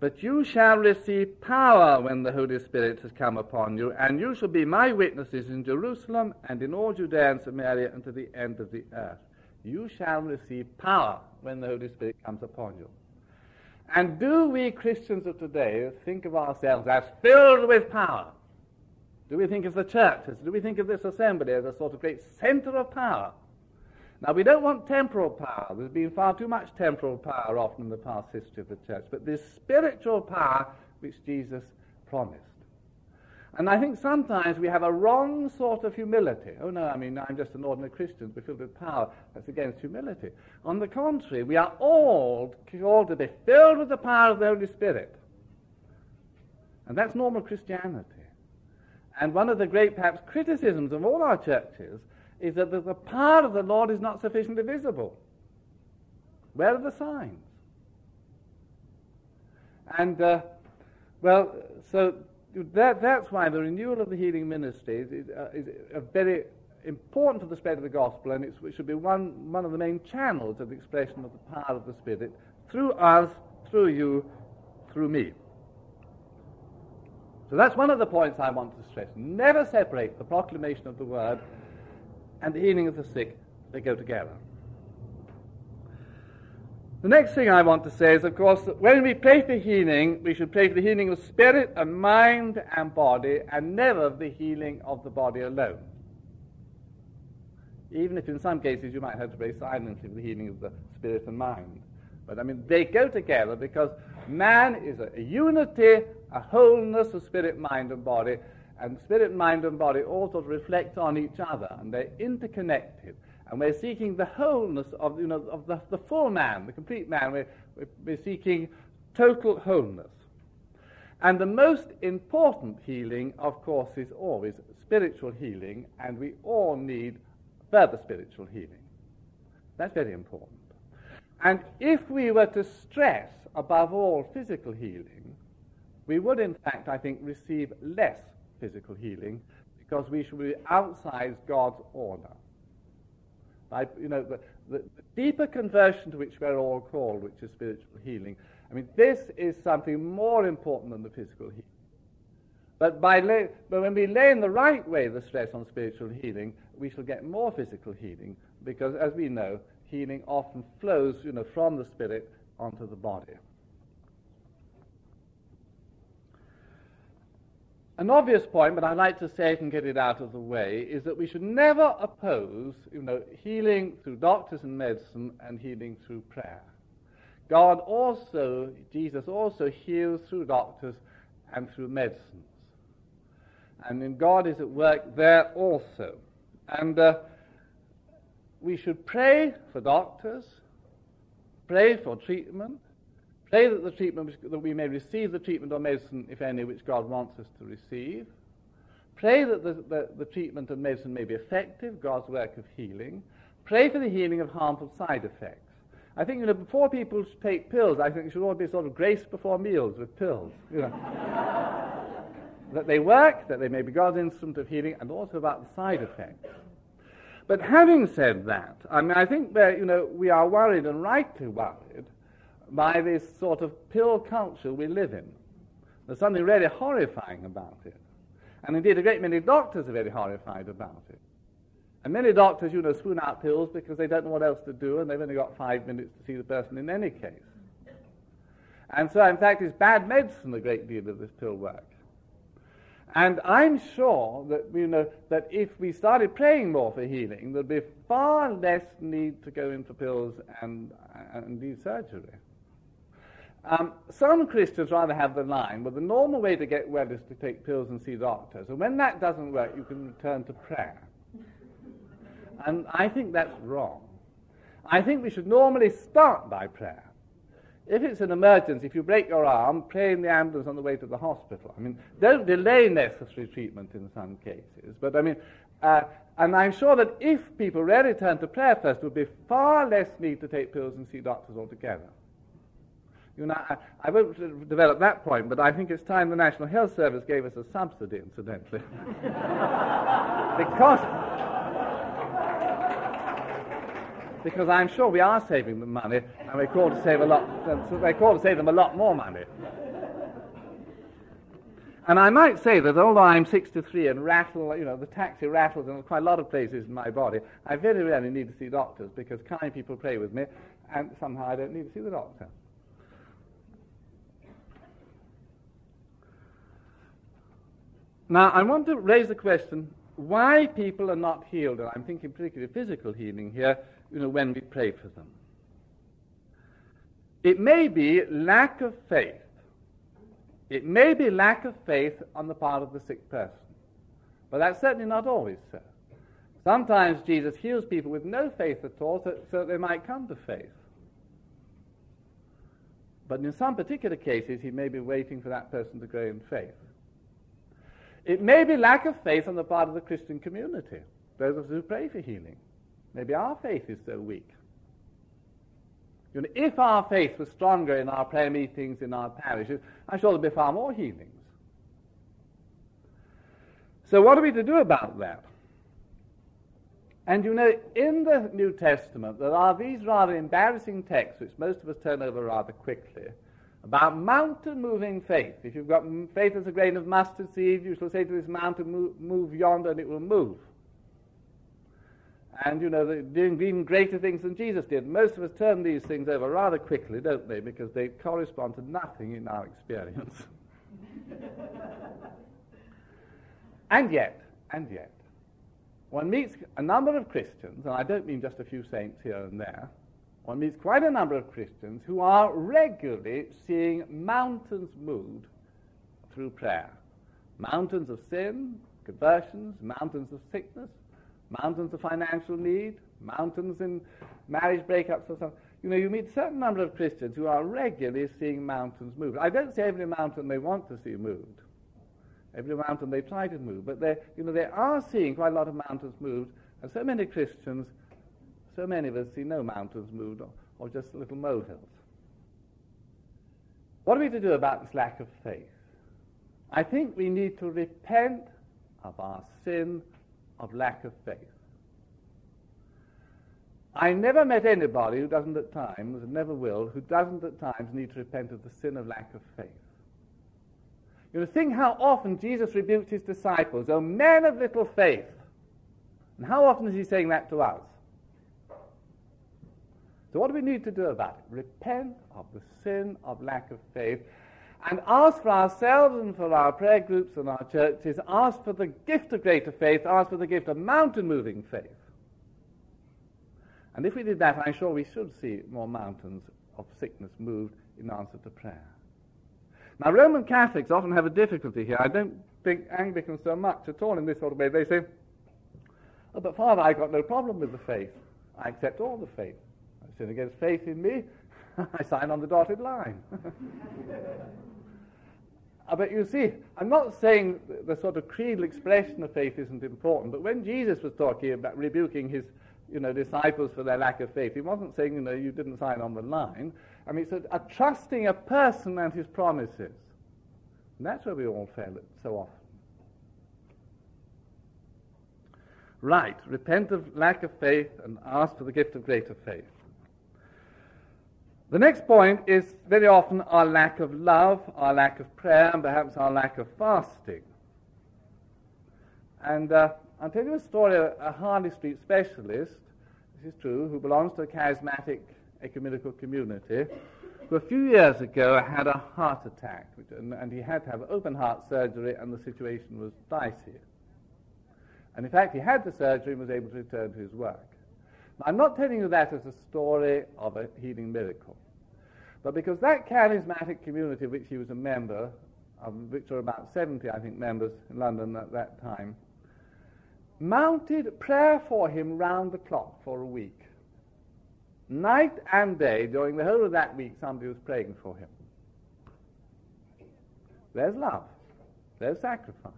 But you shall receive power when the Holy Spirit has come upon you, and you shall be my witnesses in Jerusalem and in all Judea and Samaria and to the end of the earth. You shall receive power when the Holy Spirit comes upon you. And do we Christians of today think of ourselves as filled with power? Do we think of the churches? Do we think of this assembly as a sort of great center of power? Now, we don't want temporal power. There's been far too much temporal power often in the past history of the church. But this spiritual power which Jesus promised. And I think sometimes we have a wrong sort of humility. Oh, no, I mean, I'm just an ordinary Christian. We're filled with power. That's against humility. On the contrary, we are all called to be filled with the power of the Holy Spirit. And that's normal Christianity. And one of the great, perhaps, criticisms of all our churches is that the power of the Lord is not sufficiently visible. Where are the signs? And, uh, well, so that, that's why the renewal of the healing ministry is, uh, is very important for the spread of the gospel, and it should be one, one of the main channels of the expression of the power of the Spirit through us, through you, through me. So that's one of the points I want to stress. Never separate the proclamation of the word and the healing of the sick, they go together. The next thing I want to say is, of course, that when we pray for healing, we should pray for the healing of spirit and mind and body, and never the healing of the body alone. Even if in some cases you might have to pray silently for the healing of the spirit and mind. But I mean, they go together because man is a, unity, a wholeness of spirit, mind, and body, and spirit, mind, and body all sort of reflect on each other, and they're interconnected. And we're seeking the wholeness of, you know, of the, the full man, the complete man. We're, we're seeking total wholeness. And the most important healing, of course, is always spiritual healing, and we all need further spiritual healing. That's very important. And if we were to stress above all physical healing, we would, in fact, I think, receive less physical healing because we should be outside God's order. By, you know, the, the, deeper conversion to which we're all called, which is spiritual healing, I mean, this is something more important than the physical healing. But, by lay, but when we lay in the right way the stress on spiritual healing, we shall get more physical healing because, as we know, healing often flows you know, from the spirit onto the body. An obvious point, but I'd like to say it and get it out of the way, is that we should never oppose, you know, healing through doctors and medicine and healing through prayer. God also, Jesus also heals through doctors and through medicines. And then God is at work there also. And uh, we should pray for doctors, pray for treatment, Pray that the treatment that we may receive the treatment or medicine, if any, which God wants us to receive. Pray that the, the, the treatment and medicine may be effective, God's work of healing. Pray for the healing of harmful side effects. I think, you know, before people take pills, I think it should all be sort of grace before meals with pills, you know. that they work, that they may be God's instrument of healing, and also about the side effects. But having said that, I mean, I think that, you know, we are worried, and rightly worried, by this sort of pill culture we live in. There's something really horrifying about it. And indeed, a great many doctors are very horrified about it. And many doctors, you know, spoon out pills because they don't know what else to do and they've only got five minutes to see the person in any case. And so, in fact, it's bad medicine, a great deal of this pill work. And I'm sure that, you know, that if we started praying more for healing, there'd be far less need to go into pills and, and do surgery. Um, some Christians rather have the line, well, the normal way to get well is to take pills and see doctors. And when that doesn't work, you can return to prayer. And I think that's wrong. I think we should normally start by prayer. If it's an emergency, if you break your arm, pray in the ambulance on the way to the hospital. I mean, don't delay necessary treatment in some cases. But I mean, uh, and I'm sure that if people really turn to prayer first, there would be far less need to take pills and see doctors altogether. You know, I, I won't develop that point, but I think it's time the National Health Service gave us a subsidy, incidentally. because, because I'm sure we are saving them money, and we're called to save a lot, uh, we're called to save them a lot more money. And I might say that although I'm 63 and rattle, you know, the taxi rattles in quite a lot of places in my body, I very rarely need to see doctors because kind people pray with me, and somehow I don't need to see the doctor. Now, I want to raise the question why people are not healed, and I'm thinking particularly physical healing here, you know, when we pray for them. It may be lack of faith. It may be lack of faith on the part of the sick person. But that's certainly not always so. Sometimes Jesus heals people with no faith at all so, so they might come to faith. But in some particular cases, he may be waiting for that person to grow in faith. It may be lack of faith on the part of the Christian community, those of us who pray for healing. Maybe our faith is so weak. You know, if our faith was stronger in our prayer meetings, in our parishes, I'm sure there'd be far more healings. So, what are we to do about that? And you know, in the New Testament, there are these rather embarrassing texts which most of us turn over rather quickly about mountain moving faith. If you've got faith as a grain of mustard seed, you shall say to this mountain, move, move yonder, and it will move. And, you know, doing even greater things than Jesus did. Most of us turn these things over rather quickly, don't they? Because they correspond to nothing in our experience. and yet, and yet, one meets a number of Christians, and I don't mean just a few saints here and there, one meets quite a number of Christians who are regularly seeing mountains moved through prayer. Mountains of sin, conversions, mountains of sickness, mountains of financial need, mountains in marriage breakups or something. You know, you meet a certain number of Christians who are regularly seeing mountains moved. I don't say every mountain they want to see moved, every mountain they try to move, but they, you know, they are seeing quite a lot of mountains moved, and so many Christians, so many of us see no mountains moved or, or just little molehills. What are we to do about this lack of faith? I think we need to repent of our sin of lack of faith. I never met anybody who doesn't at times, and never will, who doesn't at times need to repent of the sin of lack of faith. You know, think how often Jesus rebuked his disciples, O men of little faith. And how often is he saying that to us? So what do we need to do about it? Repent of the sin of lack of faith and ask for ourselves and for our prayer groups and our churches, ask for the gift of greater faith, ask for the gift of mountain moving faith. And if we did that, I'm sure we should see more mountains of sickness moved in answer to prayer. Now, Roman Catholics often have a difficulty here. I don't think Anglicans so much at all in this sort of way. They say, oh, but Father, I've got no problem with the faith. I accept all the faith. Sin against faith in me. I sign on the dotted line. Uh, but you see, I'm not saying the sort of creedal expression of faith isn't important, but when Jesus was talking about rebuking his you know, disciples for their lack of faith, he wasn't saying, you know, you didn't sign on the line. I mean, it's a, a trusting a person and his promises. And that's where we all fail so often. Right, repent of lack of faith and ask for the gift of greater faith. The next point is very often our lack of love, our lack of prayer, and perhaps our lack of fasting. And uh, I'll tell you a story of a Harley Street specialist, this is true, who belongs to a charismatic ecumenical community, who a few years ago had a heart attack, which, and, and he had to have open heart surgery, and the situation was dicey. And in fact, he had the surgery and was able to return to his work. I'm not telling you that as a story of a healing miracle, but because that charismatic community of which he was a member, of which were about 70, I think, members in London at that time, mounted prayer for him round the clock for a week. Night and day, during the whole of that week, somebody was praying for him. There's love. There's sacrifice.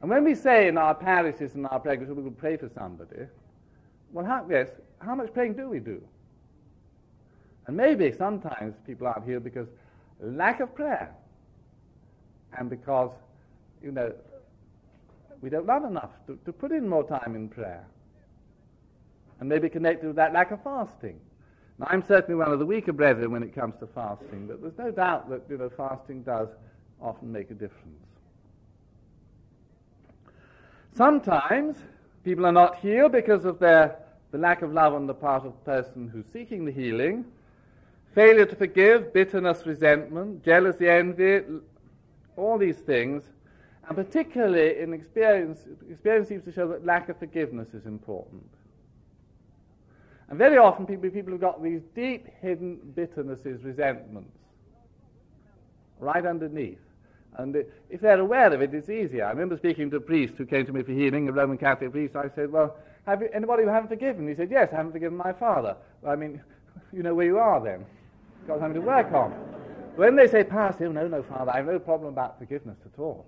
And when we say in our parishes and our prayers, we will pray for somebody, well, how, yes, how much praying do we do? And maybe sometimes people aren't healed because lack of prayer and because, you know, we don't love enough to, to put in more time in prayer. And maybe connected with that lack of fasting. Now, I'm certainly one of the weaker brethren when it comes to fasting, but there's no doubt that, you know, fasting does often make a difference. Sometimes people are not healed because of their, the lack of love on the part of the person who's seeking the healing, failure to forgive, bitterness, resentment, jealousy, envy, all these things. And particularly in experience, experience seems to show that lack of forgiveness is important. And very often people, people have got these deep hidden bitternesses, resentments, right underneath. And if they're aware of it, it's easier. I remember speaking to a priest who came to me for healing, a Roman Catholic priest. I said, Well, have you, anybody who haven't forgiven? He said, Yes, I haven't forgiven my father. Well, I mean, you know where you are then. You've got something to work on. When they say, Pastor, no, no, Father, I have no problem about forgiveness at all.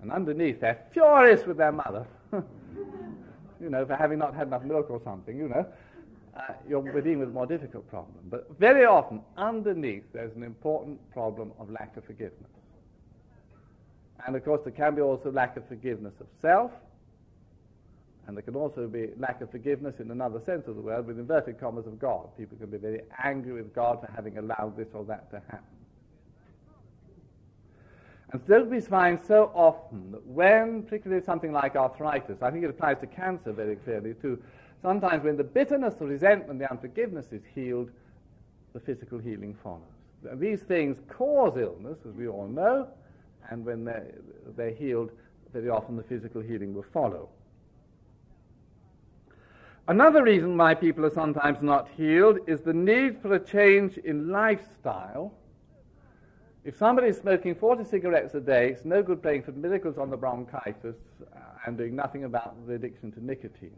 And underneath, they're furious with their mother, you know, for having not had enough milk or something, you know. Uh, you're dealing with a more difficult problem. But very often, underneath, there's an important problem of lack of forgiveness. And of course, there can be also lack of forgiveness of self, and there can also be lack of forgiveness in another sense of the word, with inverted commas of God. People can be very angry with God for having allowed this or that to happen. And so we find so often that when, particularly something like arthritis, I think it applies to cancer very clearly too, sometimes when the bitterness, the resentment, the unforgiveness is healed, the physical healing follows. These things cause illness, as we all know, and when they're, they're healed, very often the physical healing will follow. Another reason why people are sometimes not healed is the need for a change in lifestyle. If somebody is smoking 40 cigarettes a day, it's no good praying for miracles on the bronchitis uh, and doing nothing about the addiction to nicotine.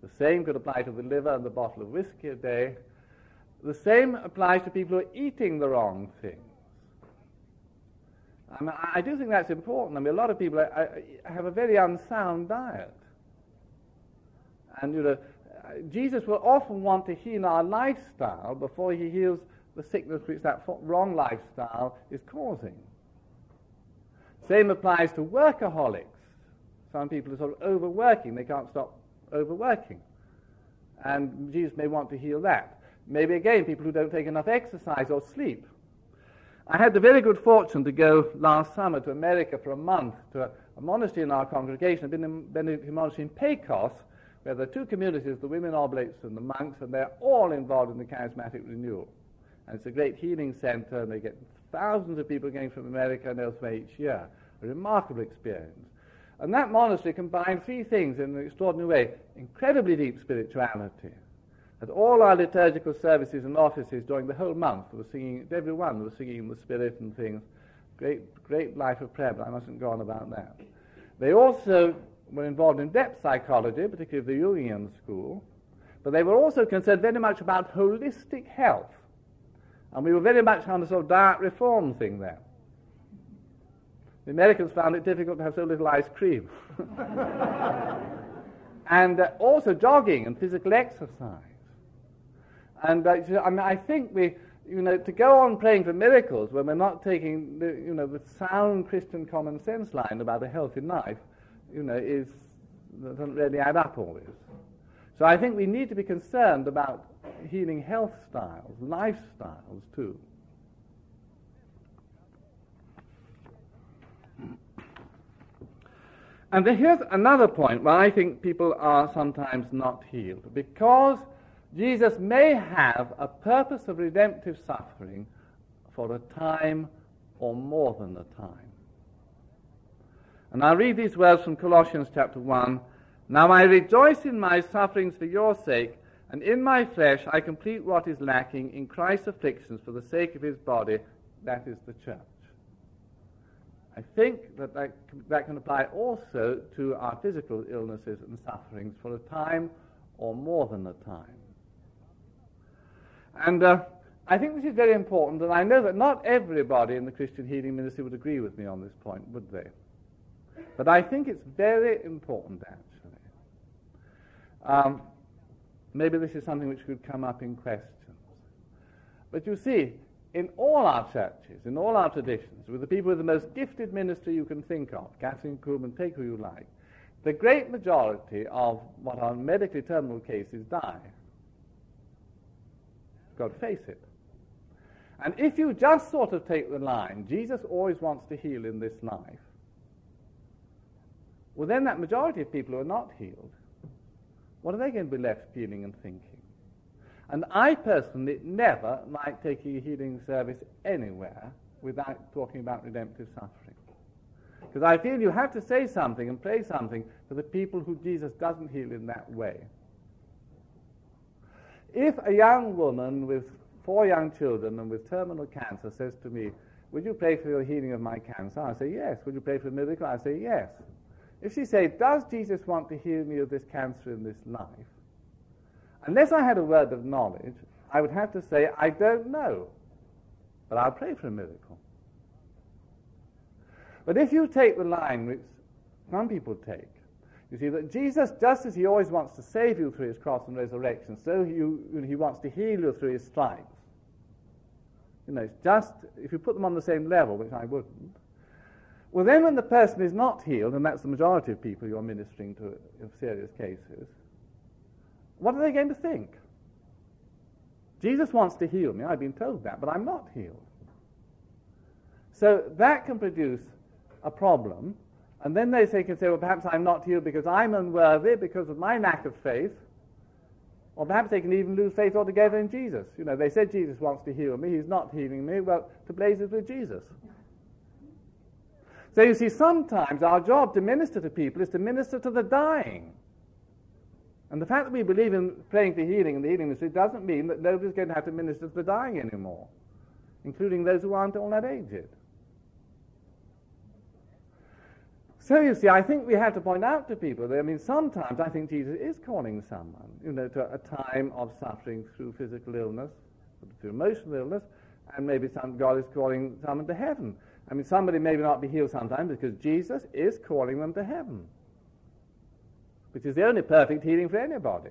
The same could apply to the liver and the bottle of whiskey a day. The same applies to people who are eating the wrong things. I, mean, I do think that's important. I mean, a lot of people have a very unsound diet. And, you know, uh, Jesus will often want to heal our lifestyle before he heals the sickness which that wrong lifestyle is causing. Same applies to workaholics. Some people are sort of overworking, they can't stop overworking. And Jesus may want to heal that. Maybe again, people who don't take enough exercise or sleep. I had the very good fortune to go last summer to America for a month to a, a monastery in our congregation, a Benedictine monastery in Pecos, where there are two communities, the women oblates and the monks, and they're all involved in the charismatic renewal. And it's a great healing center, and they get thousands of people going from America and elsewhere each year. A remarkable experience. And that monastery combined three things in an extraordinary way incredibly deep spirituality, at all our liturgical services and offices during the whole month, we were singing, everyone was singing in the Spirit and things. Great, great life of prayer, but I mustn't go on about that. They also were involved in depth psychology, particularly the Jungian school, but they were also concerned very much about holistic health. And we were very much on the sort of diet reform thing there. The Americans found it difficult to have so little ice cream. and uh, also jogging and physical exercise. And uh, I, mean, I think we, you know, to go on praying for miracles when we're not taking the, you know, the sound Christian common sense line about a healthy life, you know, is doesn't really add up always. So I think we need to be concerned about healing health styles, lifestyles too. And then here's another point where I think people are sometimes not healed. Because Jesus may have a purpose of redemptive suffering for a time or more than a time. And I'll read these words from Colossians chapter 1. Now I rejoice in my sufferings for your sake, and in my flesh I complete what is lacking in Christ's afflictions for the sake of his body, that is the church. I think that that, that can apply also to our physical illnesses and sufferings for a time or more than a time. And uh, I think this is very important, and I know that not everybody in the Christian healing ministry would agree with me on this point, would they? But I think it's very important, actually. Um, maybe this is something which could come up in questions. But you see, in all our churches, in all our traditions, with the people with the most gifted ministry you can think of, Kathryn Kuhlman, take who you like, the great majority of what are medically terminal cases die. God face it. And if you just sort of take the line, Jesus always wants to heal in this life, well, then that majority of people who are not healed, what are they going to be left feeling and thinking? And I personally never like taking a healing service anywhere without talking about redemptive suffering. Because I feel you have to say something and pray something for the people who Jesus doesn't heal in that way. If a young woman with four young children and with terminal cancer says to me, Would you pray for the healing of my cancer? I say, Yes. Would you pray for a miracle? I say, Yes. If she said, Does Jesus want to heal me of this cancer in this life? Unless I had a word of knowledge, I would have to say, I don't know. But I'll pray for a miracle. But if you take the line which some people take, you see that Jesus, just as he always wants to save you through his cross and resurrection, so he, he wants to heal you through his stripes. You know, it's just, if you put them on the same level, which I wouldn't, well, then when the person is not healed, and that's the majority of people you're ministering to in serious cases, what are they going to think? Jesus wants to heal me. I've been told that, but I'm not healed. So that can produce a problem. And then they say, can say, well, perhaps I'm not healed because I'm unworthy because of my lack of faith. Or perhaps they can even lose faith altogether in Jesus. You know, they said Jesus wants to heal me. He's not healing me. Well, to blazes with Jesus. So you see, sometimes our job to minister to people is to minister to the dying. And the fact that we believe in praying for healing and the healing ministry doesn't mean that nobody's going to have to minister to the dying anymore, including those who aren't all that aged. So you see, I think we have to point out to people that, I mean, sometimes I think Jesus is calling someone, you know, to a time of suffering through physical illness, through emotional illness, and maybe some, God is calling someone to heaven. I mean, somebody may not be healed sometimes because Jesus is calling them to heaven which is the only perfect healing for anybody.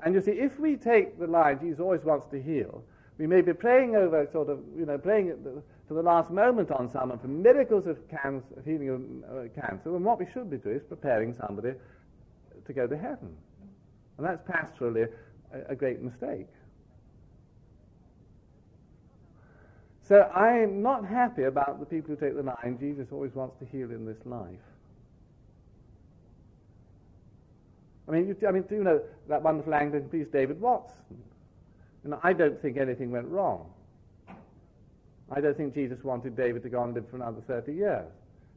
And you see, if we take the line, Jesus always wants to heal, we may be praying over, sort of, you know, praying the, to the last moment on someone for miracles of, cancer, of healing of uh, cancer, and what we should be doing is preparing somebody to go to heaven. And that's pastorally a, a great mistake. So I'm not happy about the people who take the line, Jesus always wants to heal in this life. I mean, you, I mean, do you know that wonderful Anglican priest David Watson. Know, I don't think anything went wrong. I don't think Jesus wanted David to go on and live for another 30 years.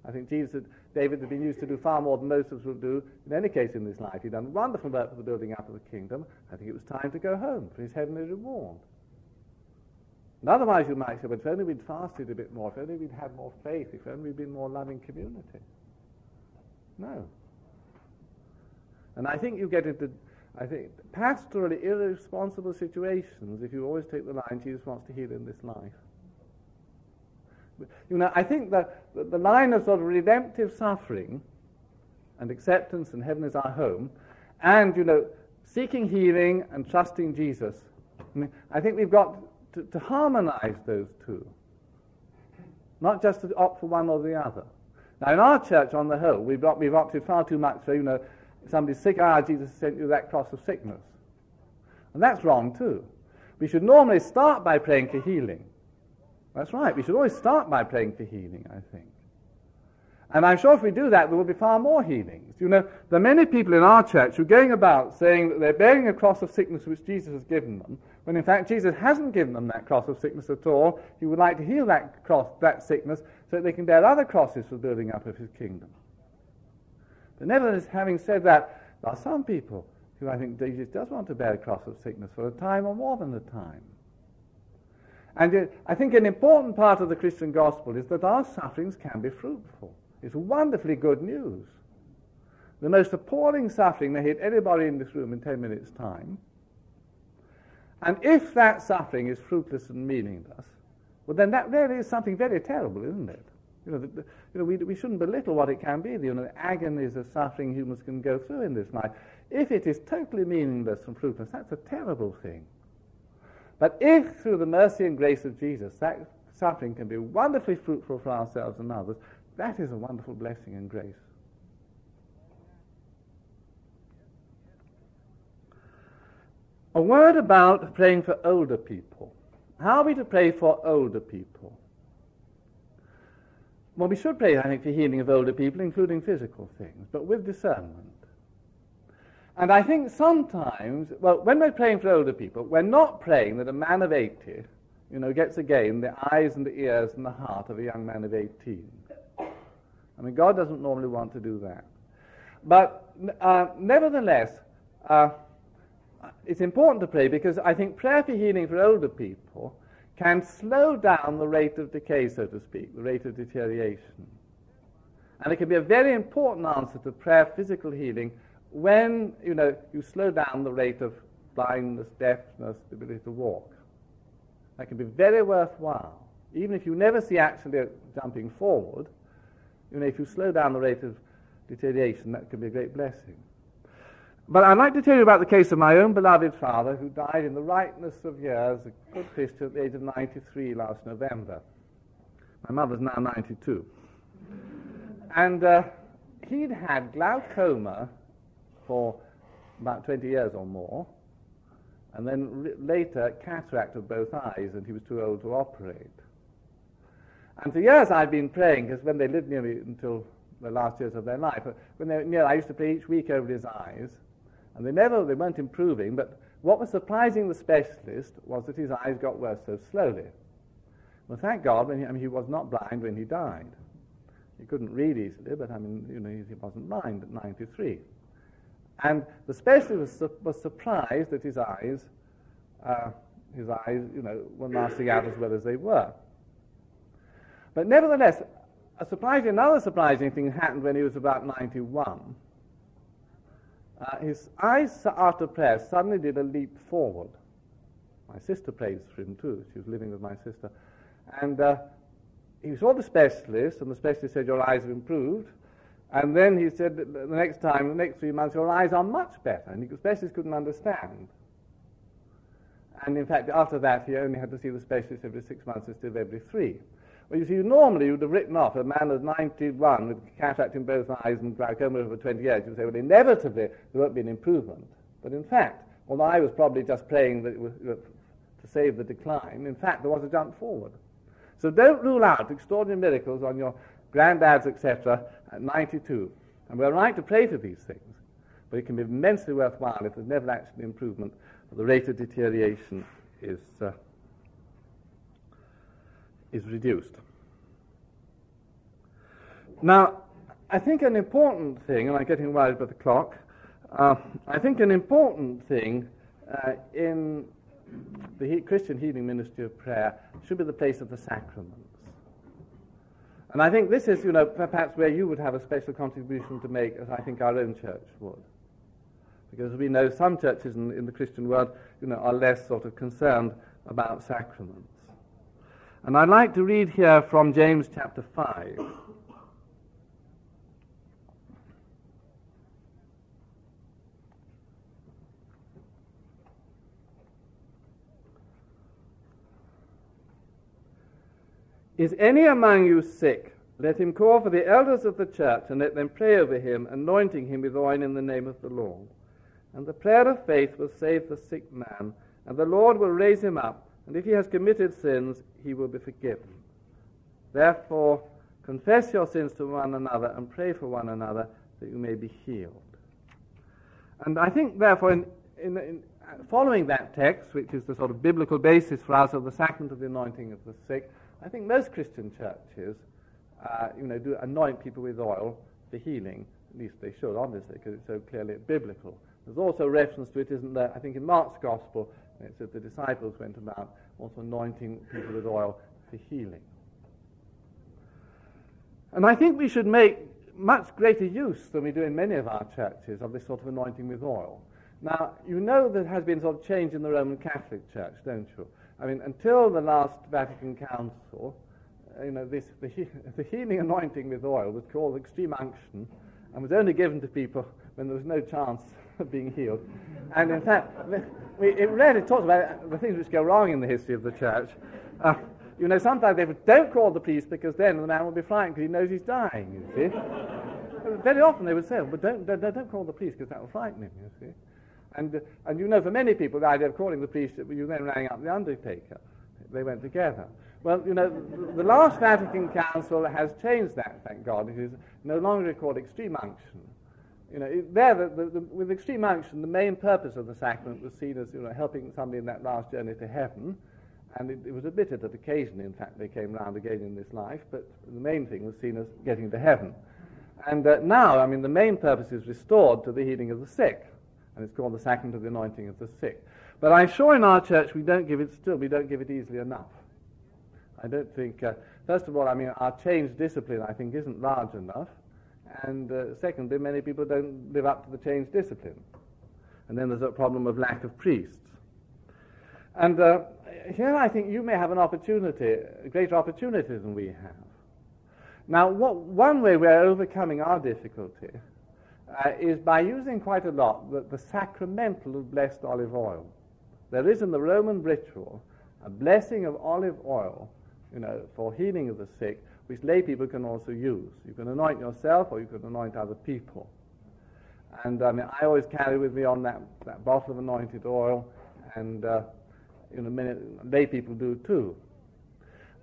I think Jesus had, David had been used to do far more than most of us would do in any case in this life. He'd done wonderful work for the building up of the kingdom. I think it was time to go home for his heavenly reward. And otherwise you might say, but if only we'd fasted a bit more, if only we'd had more faith, if only we'd been more loving community. No. And I think you get into, I think, pastorally irresponsible situations if you always take the line, Jesus wants to heal in this life. You know, I think that the line of sort of redemptive suffering and acceptance and heaven is our home, and, you know, seeking healing and trusting Jesus, I, think we've got to, to harmonize those two, not just to opt for one or the other. Now, in our church on the whole, we've, we've opted far too much for, you know, somebody's sick, ah, Jesus sent you that cross of sickness. And that's wrong too. We should normally start by praying for healing. That's right. We should always start by praying for healing, I think. And I'm sure if we do that, there will be far more healings. You know, there are many people in our church who are going about saying that they're bearing a cross of sickness which Jesus has given them, when in fact Jesus hasn't given them that cross of sickness at all. He would like to heal that cross, that sickness, so that they can bear other crosses for building up of his kingdom. But nevertheless, having said that, there are some people who I think Jesus does want to bear a cross of sickness for a time or more than a time. And it, I think an important part of the Christian gospel is that our sufferings can be fruitful. It's wonderfully good news. The most appalling suffering may hit anybody in this room in 10 minutes' time. And if that suffering is fruitless and meaningless, well, then that really is something very terrible, isn't it? You know, the, the, you know we, we shouldn't belittle what it can be, the you know, the agonies of suffering humans can go through in this life. If it is totally meaningless and fruitless, that's a terrible thing. But if, through the mercy and grace of Jesus, that suffering can be wonderfully fruitful for ourselves and others, that is a wonderful blessing and grace. A word about praying for older people. How are we to pray for older people? Well, we should pray, I think, for healing of older people, including physical things, but with discernment. And I think sometimes, well, when we're praying for older people, we're not praying that a man of 80, you know, gets again the eyes and the ears and the heart of a young man of 18. I mean, God doesn't normally want to do that. But uh, nevertheless, uh, it's important to pray because I think prayer for healing for older people can slow down the rate of decay, so to speak, the rate of deterioration. And it can be a very important answer to prayer physical healing when, you know, you slow down the rate of blindness, deafness, the ability to walk. That can be very worthwhile. Even if you never see actually jumping forward, you know, if you slow down the rate of deterioration, that can be a great blessing. But I'd like to tell you about the case of my own beloved father who died in the ripeness of years, a good Christian at the age of 93 last November. My mother's now 92. And uh, he'd had glaucoma for about 20 years or more, and then later cataract of both eyes, and he was too old to operate. And for years I'd been praying, because when they lived near me until the last years of their life, when they were near, I used to pray each week over his eyes, and they never, they weren't improving, but what was surprising the specialist was that his eyes got worse so slowly. Well, thank God, when he, I mean, he was not blind when he died. He couldn't read easily, but I mean, you know, he wasn't blind at 93. And the specialist was, su- was surprised that his eyes, uh, his eyes, you know, were lasting out as well as they were. But nevertheless, a surprising, another surprising thing happened when he was about 91. Uh, his eyes after prayer suddenly did a leap forward. My sister prays for him too. She was living with my sister. And uh, he saw the specialist, and the specialist said, Your eyes have improved. And then he said, The next time, the next three months, your eyes are much better. And the specialist couldn't understand. And in fact, after that, he only had to see the specialist every six months instead of every three. Well, you see, normally you would have written off a man of 91 with cataract in both eyes and glaucoma over 20 years. You'd say, well, inevitably there won't be an improvement. But in fact, although I was probably just praying uh, to save the decline, in fact, there was a jump forward. So don't rule out extraordinary miracles on your granddads, etc., at 92. And we're right to pray for these things, but it can be immensely worthwhile if there's never actually improvement, the rate of deterioration is. Uh, is reduced. Now, I think an important thing, and I'm getting worried by the clock, uh, I think an important thing uh, in the he- Christian healing ministry of prayer should be the place of the sacraments. And I think this is, you know, perhaps where you would have a special contribution to make, as I think our own church would. Because we know some churches in, in the Christian world, you know, are less sort of concerned about sacraments. And I'd like to read here from James chapter 5. Is any among you sick? Let him call for the elders of the church and let them pray over him, anointing him with oil in the name of the Lord. And the prayer of faith will save the sick man, and the Lord will raise him up and if he has committed sins, he will be forgiven. Therefore, confess your sins to one another and pray for one another that you may be healed. And I think, therefore, in, in, in following that text, which is the sort of biblical basis for us of the sacrament of the anointing of the sick, I think most Christian churches, uh, you know, do anoint people with oil for healing. At least they should, obviously, because it's so clearly biblical. There's also reference to it, isn't there? I think in Mark's Gospel, it says the disciples went about also anointing people with oil for healing. And I think we should make much greater use than we do in many of our churches of this sort of anointing with oil. Now, you know there has been sort of change in the Roman Catholic Church, don't you? I mean, until the last Vatican Council, uh, you know, this, the, he- the healing anointing with oil was called extreme unction and was only given to people when there was no chance being healed. And in fact, it rarely talks about the things which go wrong in the history of the church. Uh, you know, sometimes they would, don't call the priest because then the man will be frightened because he knows he's dying, you see. Very often they would say, but don't, don't, don't call the priest because that will frighten him, you see. And, uh, and you know, for many people, the idea of calling the priest, you then rang up the undertaker. they went together. Well, you know, the last Vatican Council has changed that, thank God. It is no longer called extreme unction. You know, there, the, the, the, with extreme unction, the main purpose of the sacrament was seen as you know, helping somebody in that last journey to heaven. And it, it was admitted that occasionally, in fact, they came round again in this life, but the main thing was seen as getting to heaven. And uh, now, I mean, the main purpose is restored to the healing of the sick, and it's called the sacrament of the anointing of the sick. But I'm sure in our church we don't give it still, we don't give it easily enough. I don't think, uh, first of all, I mean, our changed discipline, I think, isn't large enough. And uh, secondly, many people don't live up to the changed discipline. And then there's a problem of lack of priests. And uh, here I think you may have an opportunity, a greater opportunity than we have. Now, what, one way we're overcoming our difficulty uh, is by using quite a lot the, the sacramental of blessed olive oil. There is in the Roman ritual a blessing of olive oil you know, for healing of the sick, which lay people can also use. You can anoint yourself or you can anoint other people. And I mean, I always carry with me on that, that bottle of anointed oil, and uh, in a minute, lay people do too.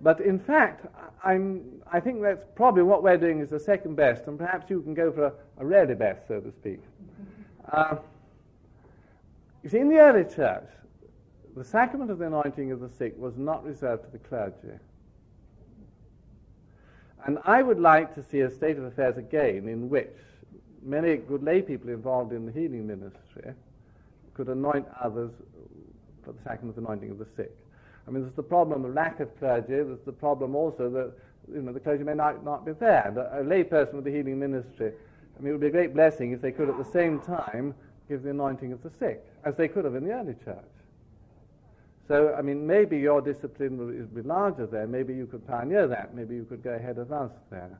But in fact, I'm, I think that's probably what we're doing is the second best, and perhaps you can go for a, a rarely best, so to speak. Uh, you see, in the early church, the sacrament of the anointing of the sick was not reserved to the clergy. And I would like to see a state of affairs again in which many good lay people involved in the healing ministry could anoint others for the sacrament of anointing of the sick. I mean, there's the problem of lack of clergy. There's the problem also that you know, the clergy may not, not be there. A, a lay person with the healing ministry, I mean, it would be a great blessing if they could at the same time give the anointing of the sick, as they could have in the early church. So, I mean, maybe your discipline will be larger there. Maybe you could pioneer that. Maybe you could go ahead of us there.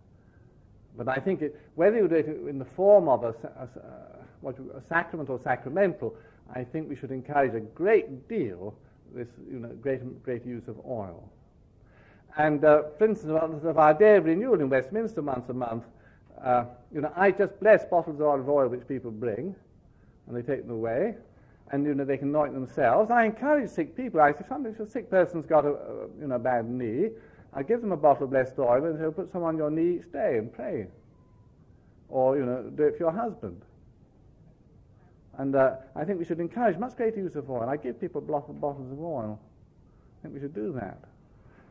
But I think it, whether you do it in the form of a, a, a sacrament or sacramental, I think we should encourage a great deal this you know, great, great use of oil. And uh, for instance, of our day of renewal in Westminster once a month, uh, you know, I just bless bottles of olive oil which people bring, and they take them away and you know they can anoint themselves. I encourage sick people. I say, if a sick person's got a, a you know bad knee, I give them a bottle of blessed oil and say, put some on your knee each day and pray, or you know do it for your husband. And uh, I think we should encourage much greater use of oil. I give people bottles of oil. I think we should do that.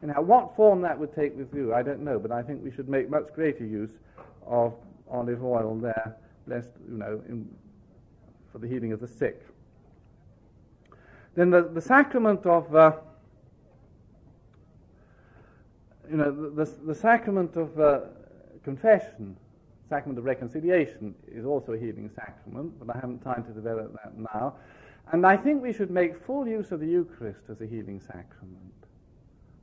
And now, what form that would take with you, I don't know, but I think we should make much greater use of olive oil there, blessed, you know, in, for the healing of the sick. Then the, the sacrament of, uh, you know, the, the, the sacrament of uh, confession, sacrament of reconciliation, is also a healing sacrament, but I haven't time to develop that now. And I think we should make full use of the Eucharist as a healing sacrament.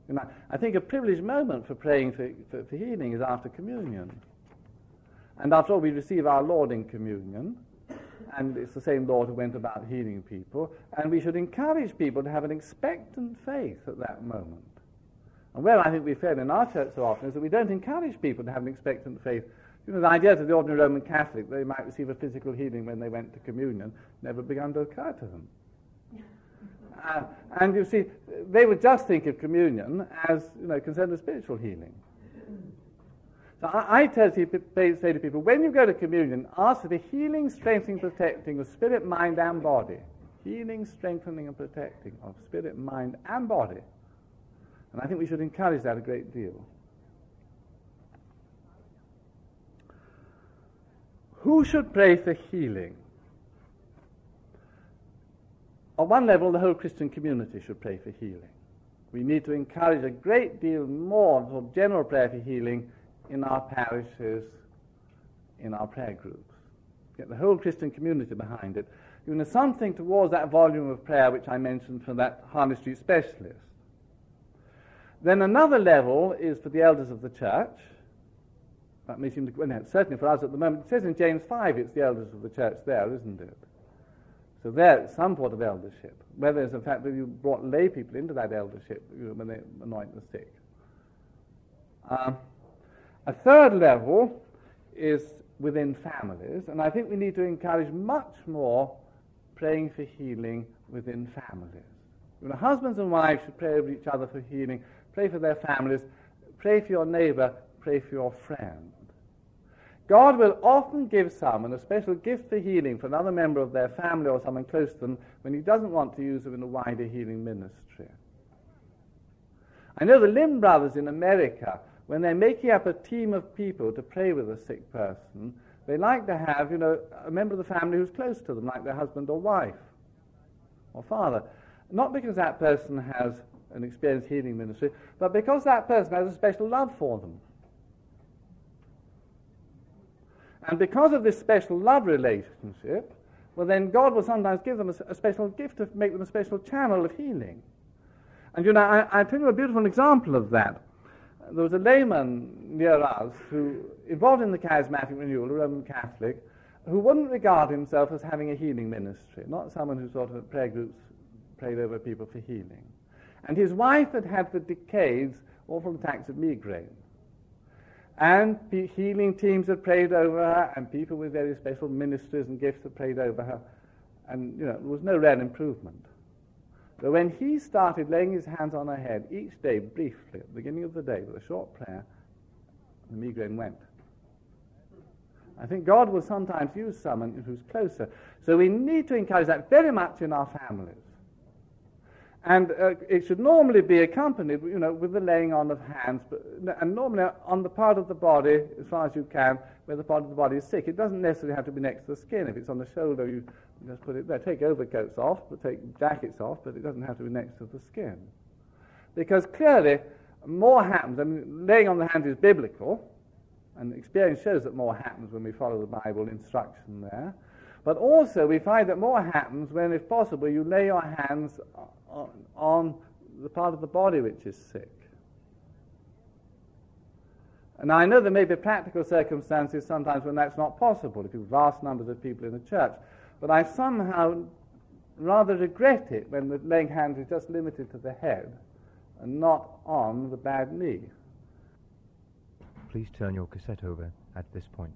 You know, I think a privileged moment for praying for, for, for healing is after communion. And after all, we receive our Lord in communion and it's the same Lord who went about healing people, and we should encourage people to have an expectant faith at that moment. And where I think we fail in our church so often is that we don't encourage people to have an expectant faith. You know, the idea of the ordinary Roman Catholic they might receive a physical healing when they went to communion never began to occur to them. Uh, and you see, they would just think of communion as, you know, concerned with spiritual healing. So I, I tell people, say to people, when you go to communion, ask for the healing, strengthening, protecting of spirit, mind, and body. Healing, strengthening, and protecting of spirit, mind, and body. And I think we should encourage that a great deal. Who should pray for healing? On one level, the whole Christian community should pray for healing. We need to encourage a great deal more of general prayer for healing in our parishes, in our prayer groups. Get the whole Christian community behind it. You know, something towards that volume of prayer which I mentioned for that Harley Street specialist. Then another level is for the elders of the church. That may seem to, well, no, certainly for us at the moment. It says in James 5 it's the elders of the church there, isn't it? So there's some sort of eldership. Whether it's the fact that you brought lay people into that eldership you know, when they anoint the sick. Um, a third level is within families, and I think we need to encourage much more praying for healing within families. You know, husbands and wives should pray over each other for healing, pray for their families, pray for your neighbor, pray for your friend. God will often give someone a special gift for healing for another member of their family or someone close to them when he doesn't want to use them in a wider healing ministry. I know the Linn brothers in America, when they're making up a team of people to pray with a sick person, they like to have, you know, a member of the family who's close to them, like their husband or wife or father. Not because that person has an experienced healing ministry, but because that person has a special love for them. And because of this special love relationship, well, then God will sometimes give them a, special gift to make them a special channel of healing. And you know, I, I tell you a beautiful example of that. There was a layman near us who, involved in the charismatic renewal, a Roman Catholic, who wouldn't regard himself as having a healing ministry, not someone who sort of prayer groups prayed over people for healing. And his wife had had for decades awful attacks of migraine. And healing teams had prayed over her, and people with very special ministries and gifts had prayed over her. And, you know, there was no real improvement. But when he started laying his hands on her head each day, briefly, at the beginning of the day, with a short prayer, the migraine went. I think God will sometimes use someone who's closer. So we need to encourage that very much in our families. And uh, it should normally be accompanied, you know, with the laying on of hands, but, and normally on the part of the body, as far as you can, where the part of the body is sick. It doesn't necessarily have to be next to the skin. If it's on the shoulder, you just put it there. Take overcoats off, but take jackets off, but it doesn't have to be next to the skin. Because clearly, more happens. I mean, laying on the hands is biblical, and experience shows that more happens when we follow the Bible instruction there. But also, we find that more happens when, if possible, you lay your hands on, on the part of the body which is sick. And I know there may be practical circumstances sometimes when that's not possible, if you have vast numbers of people in a church. But I somehow rather regret it when the laying hands is just limited to the head and not on the bad knee. Please turn your cassette over at this point.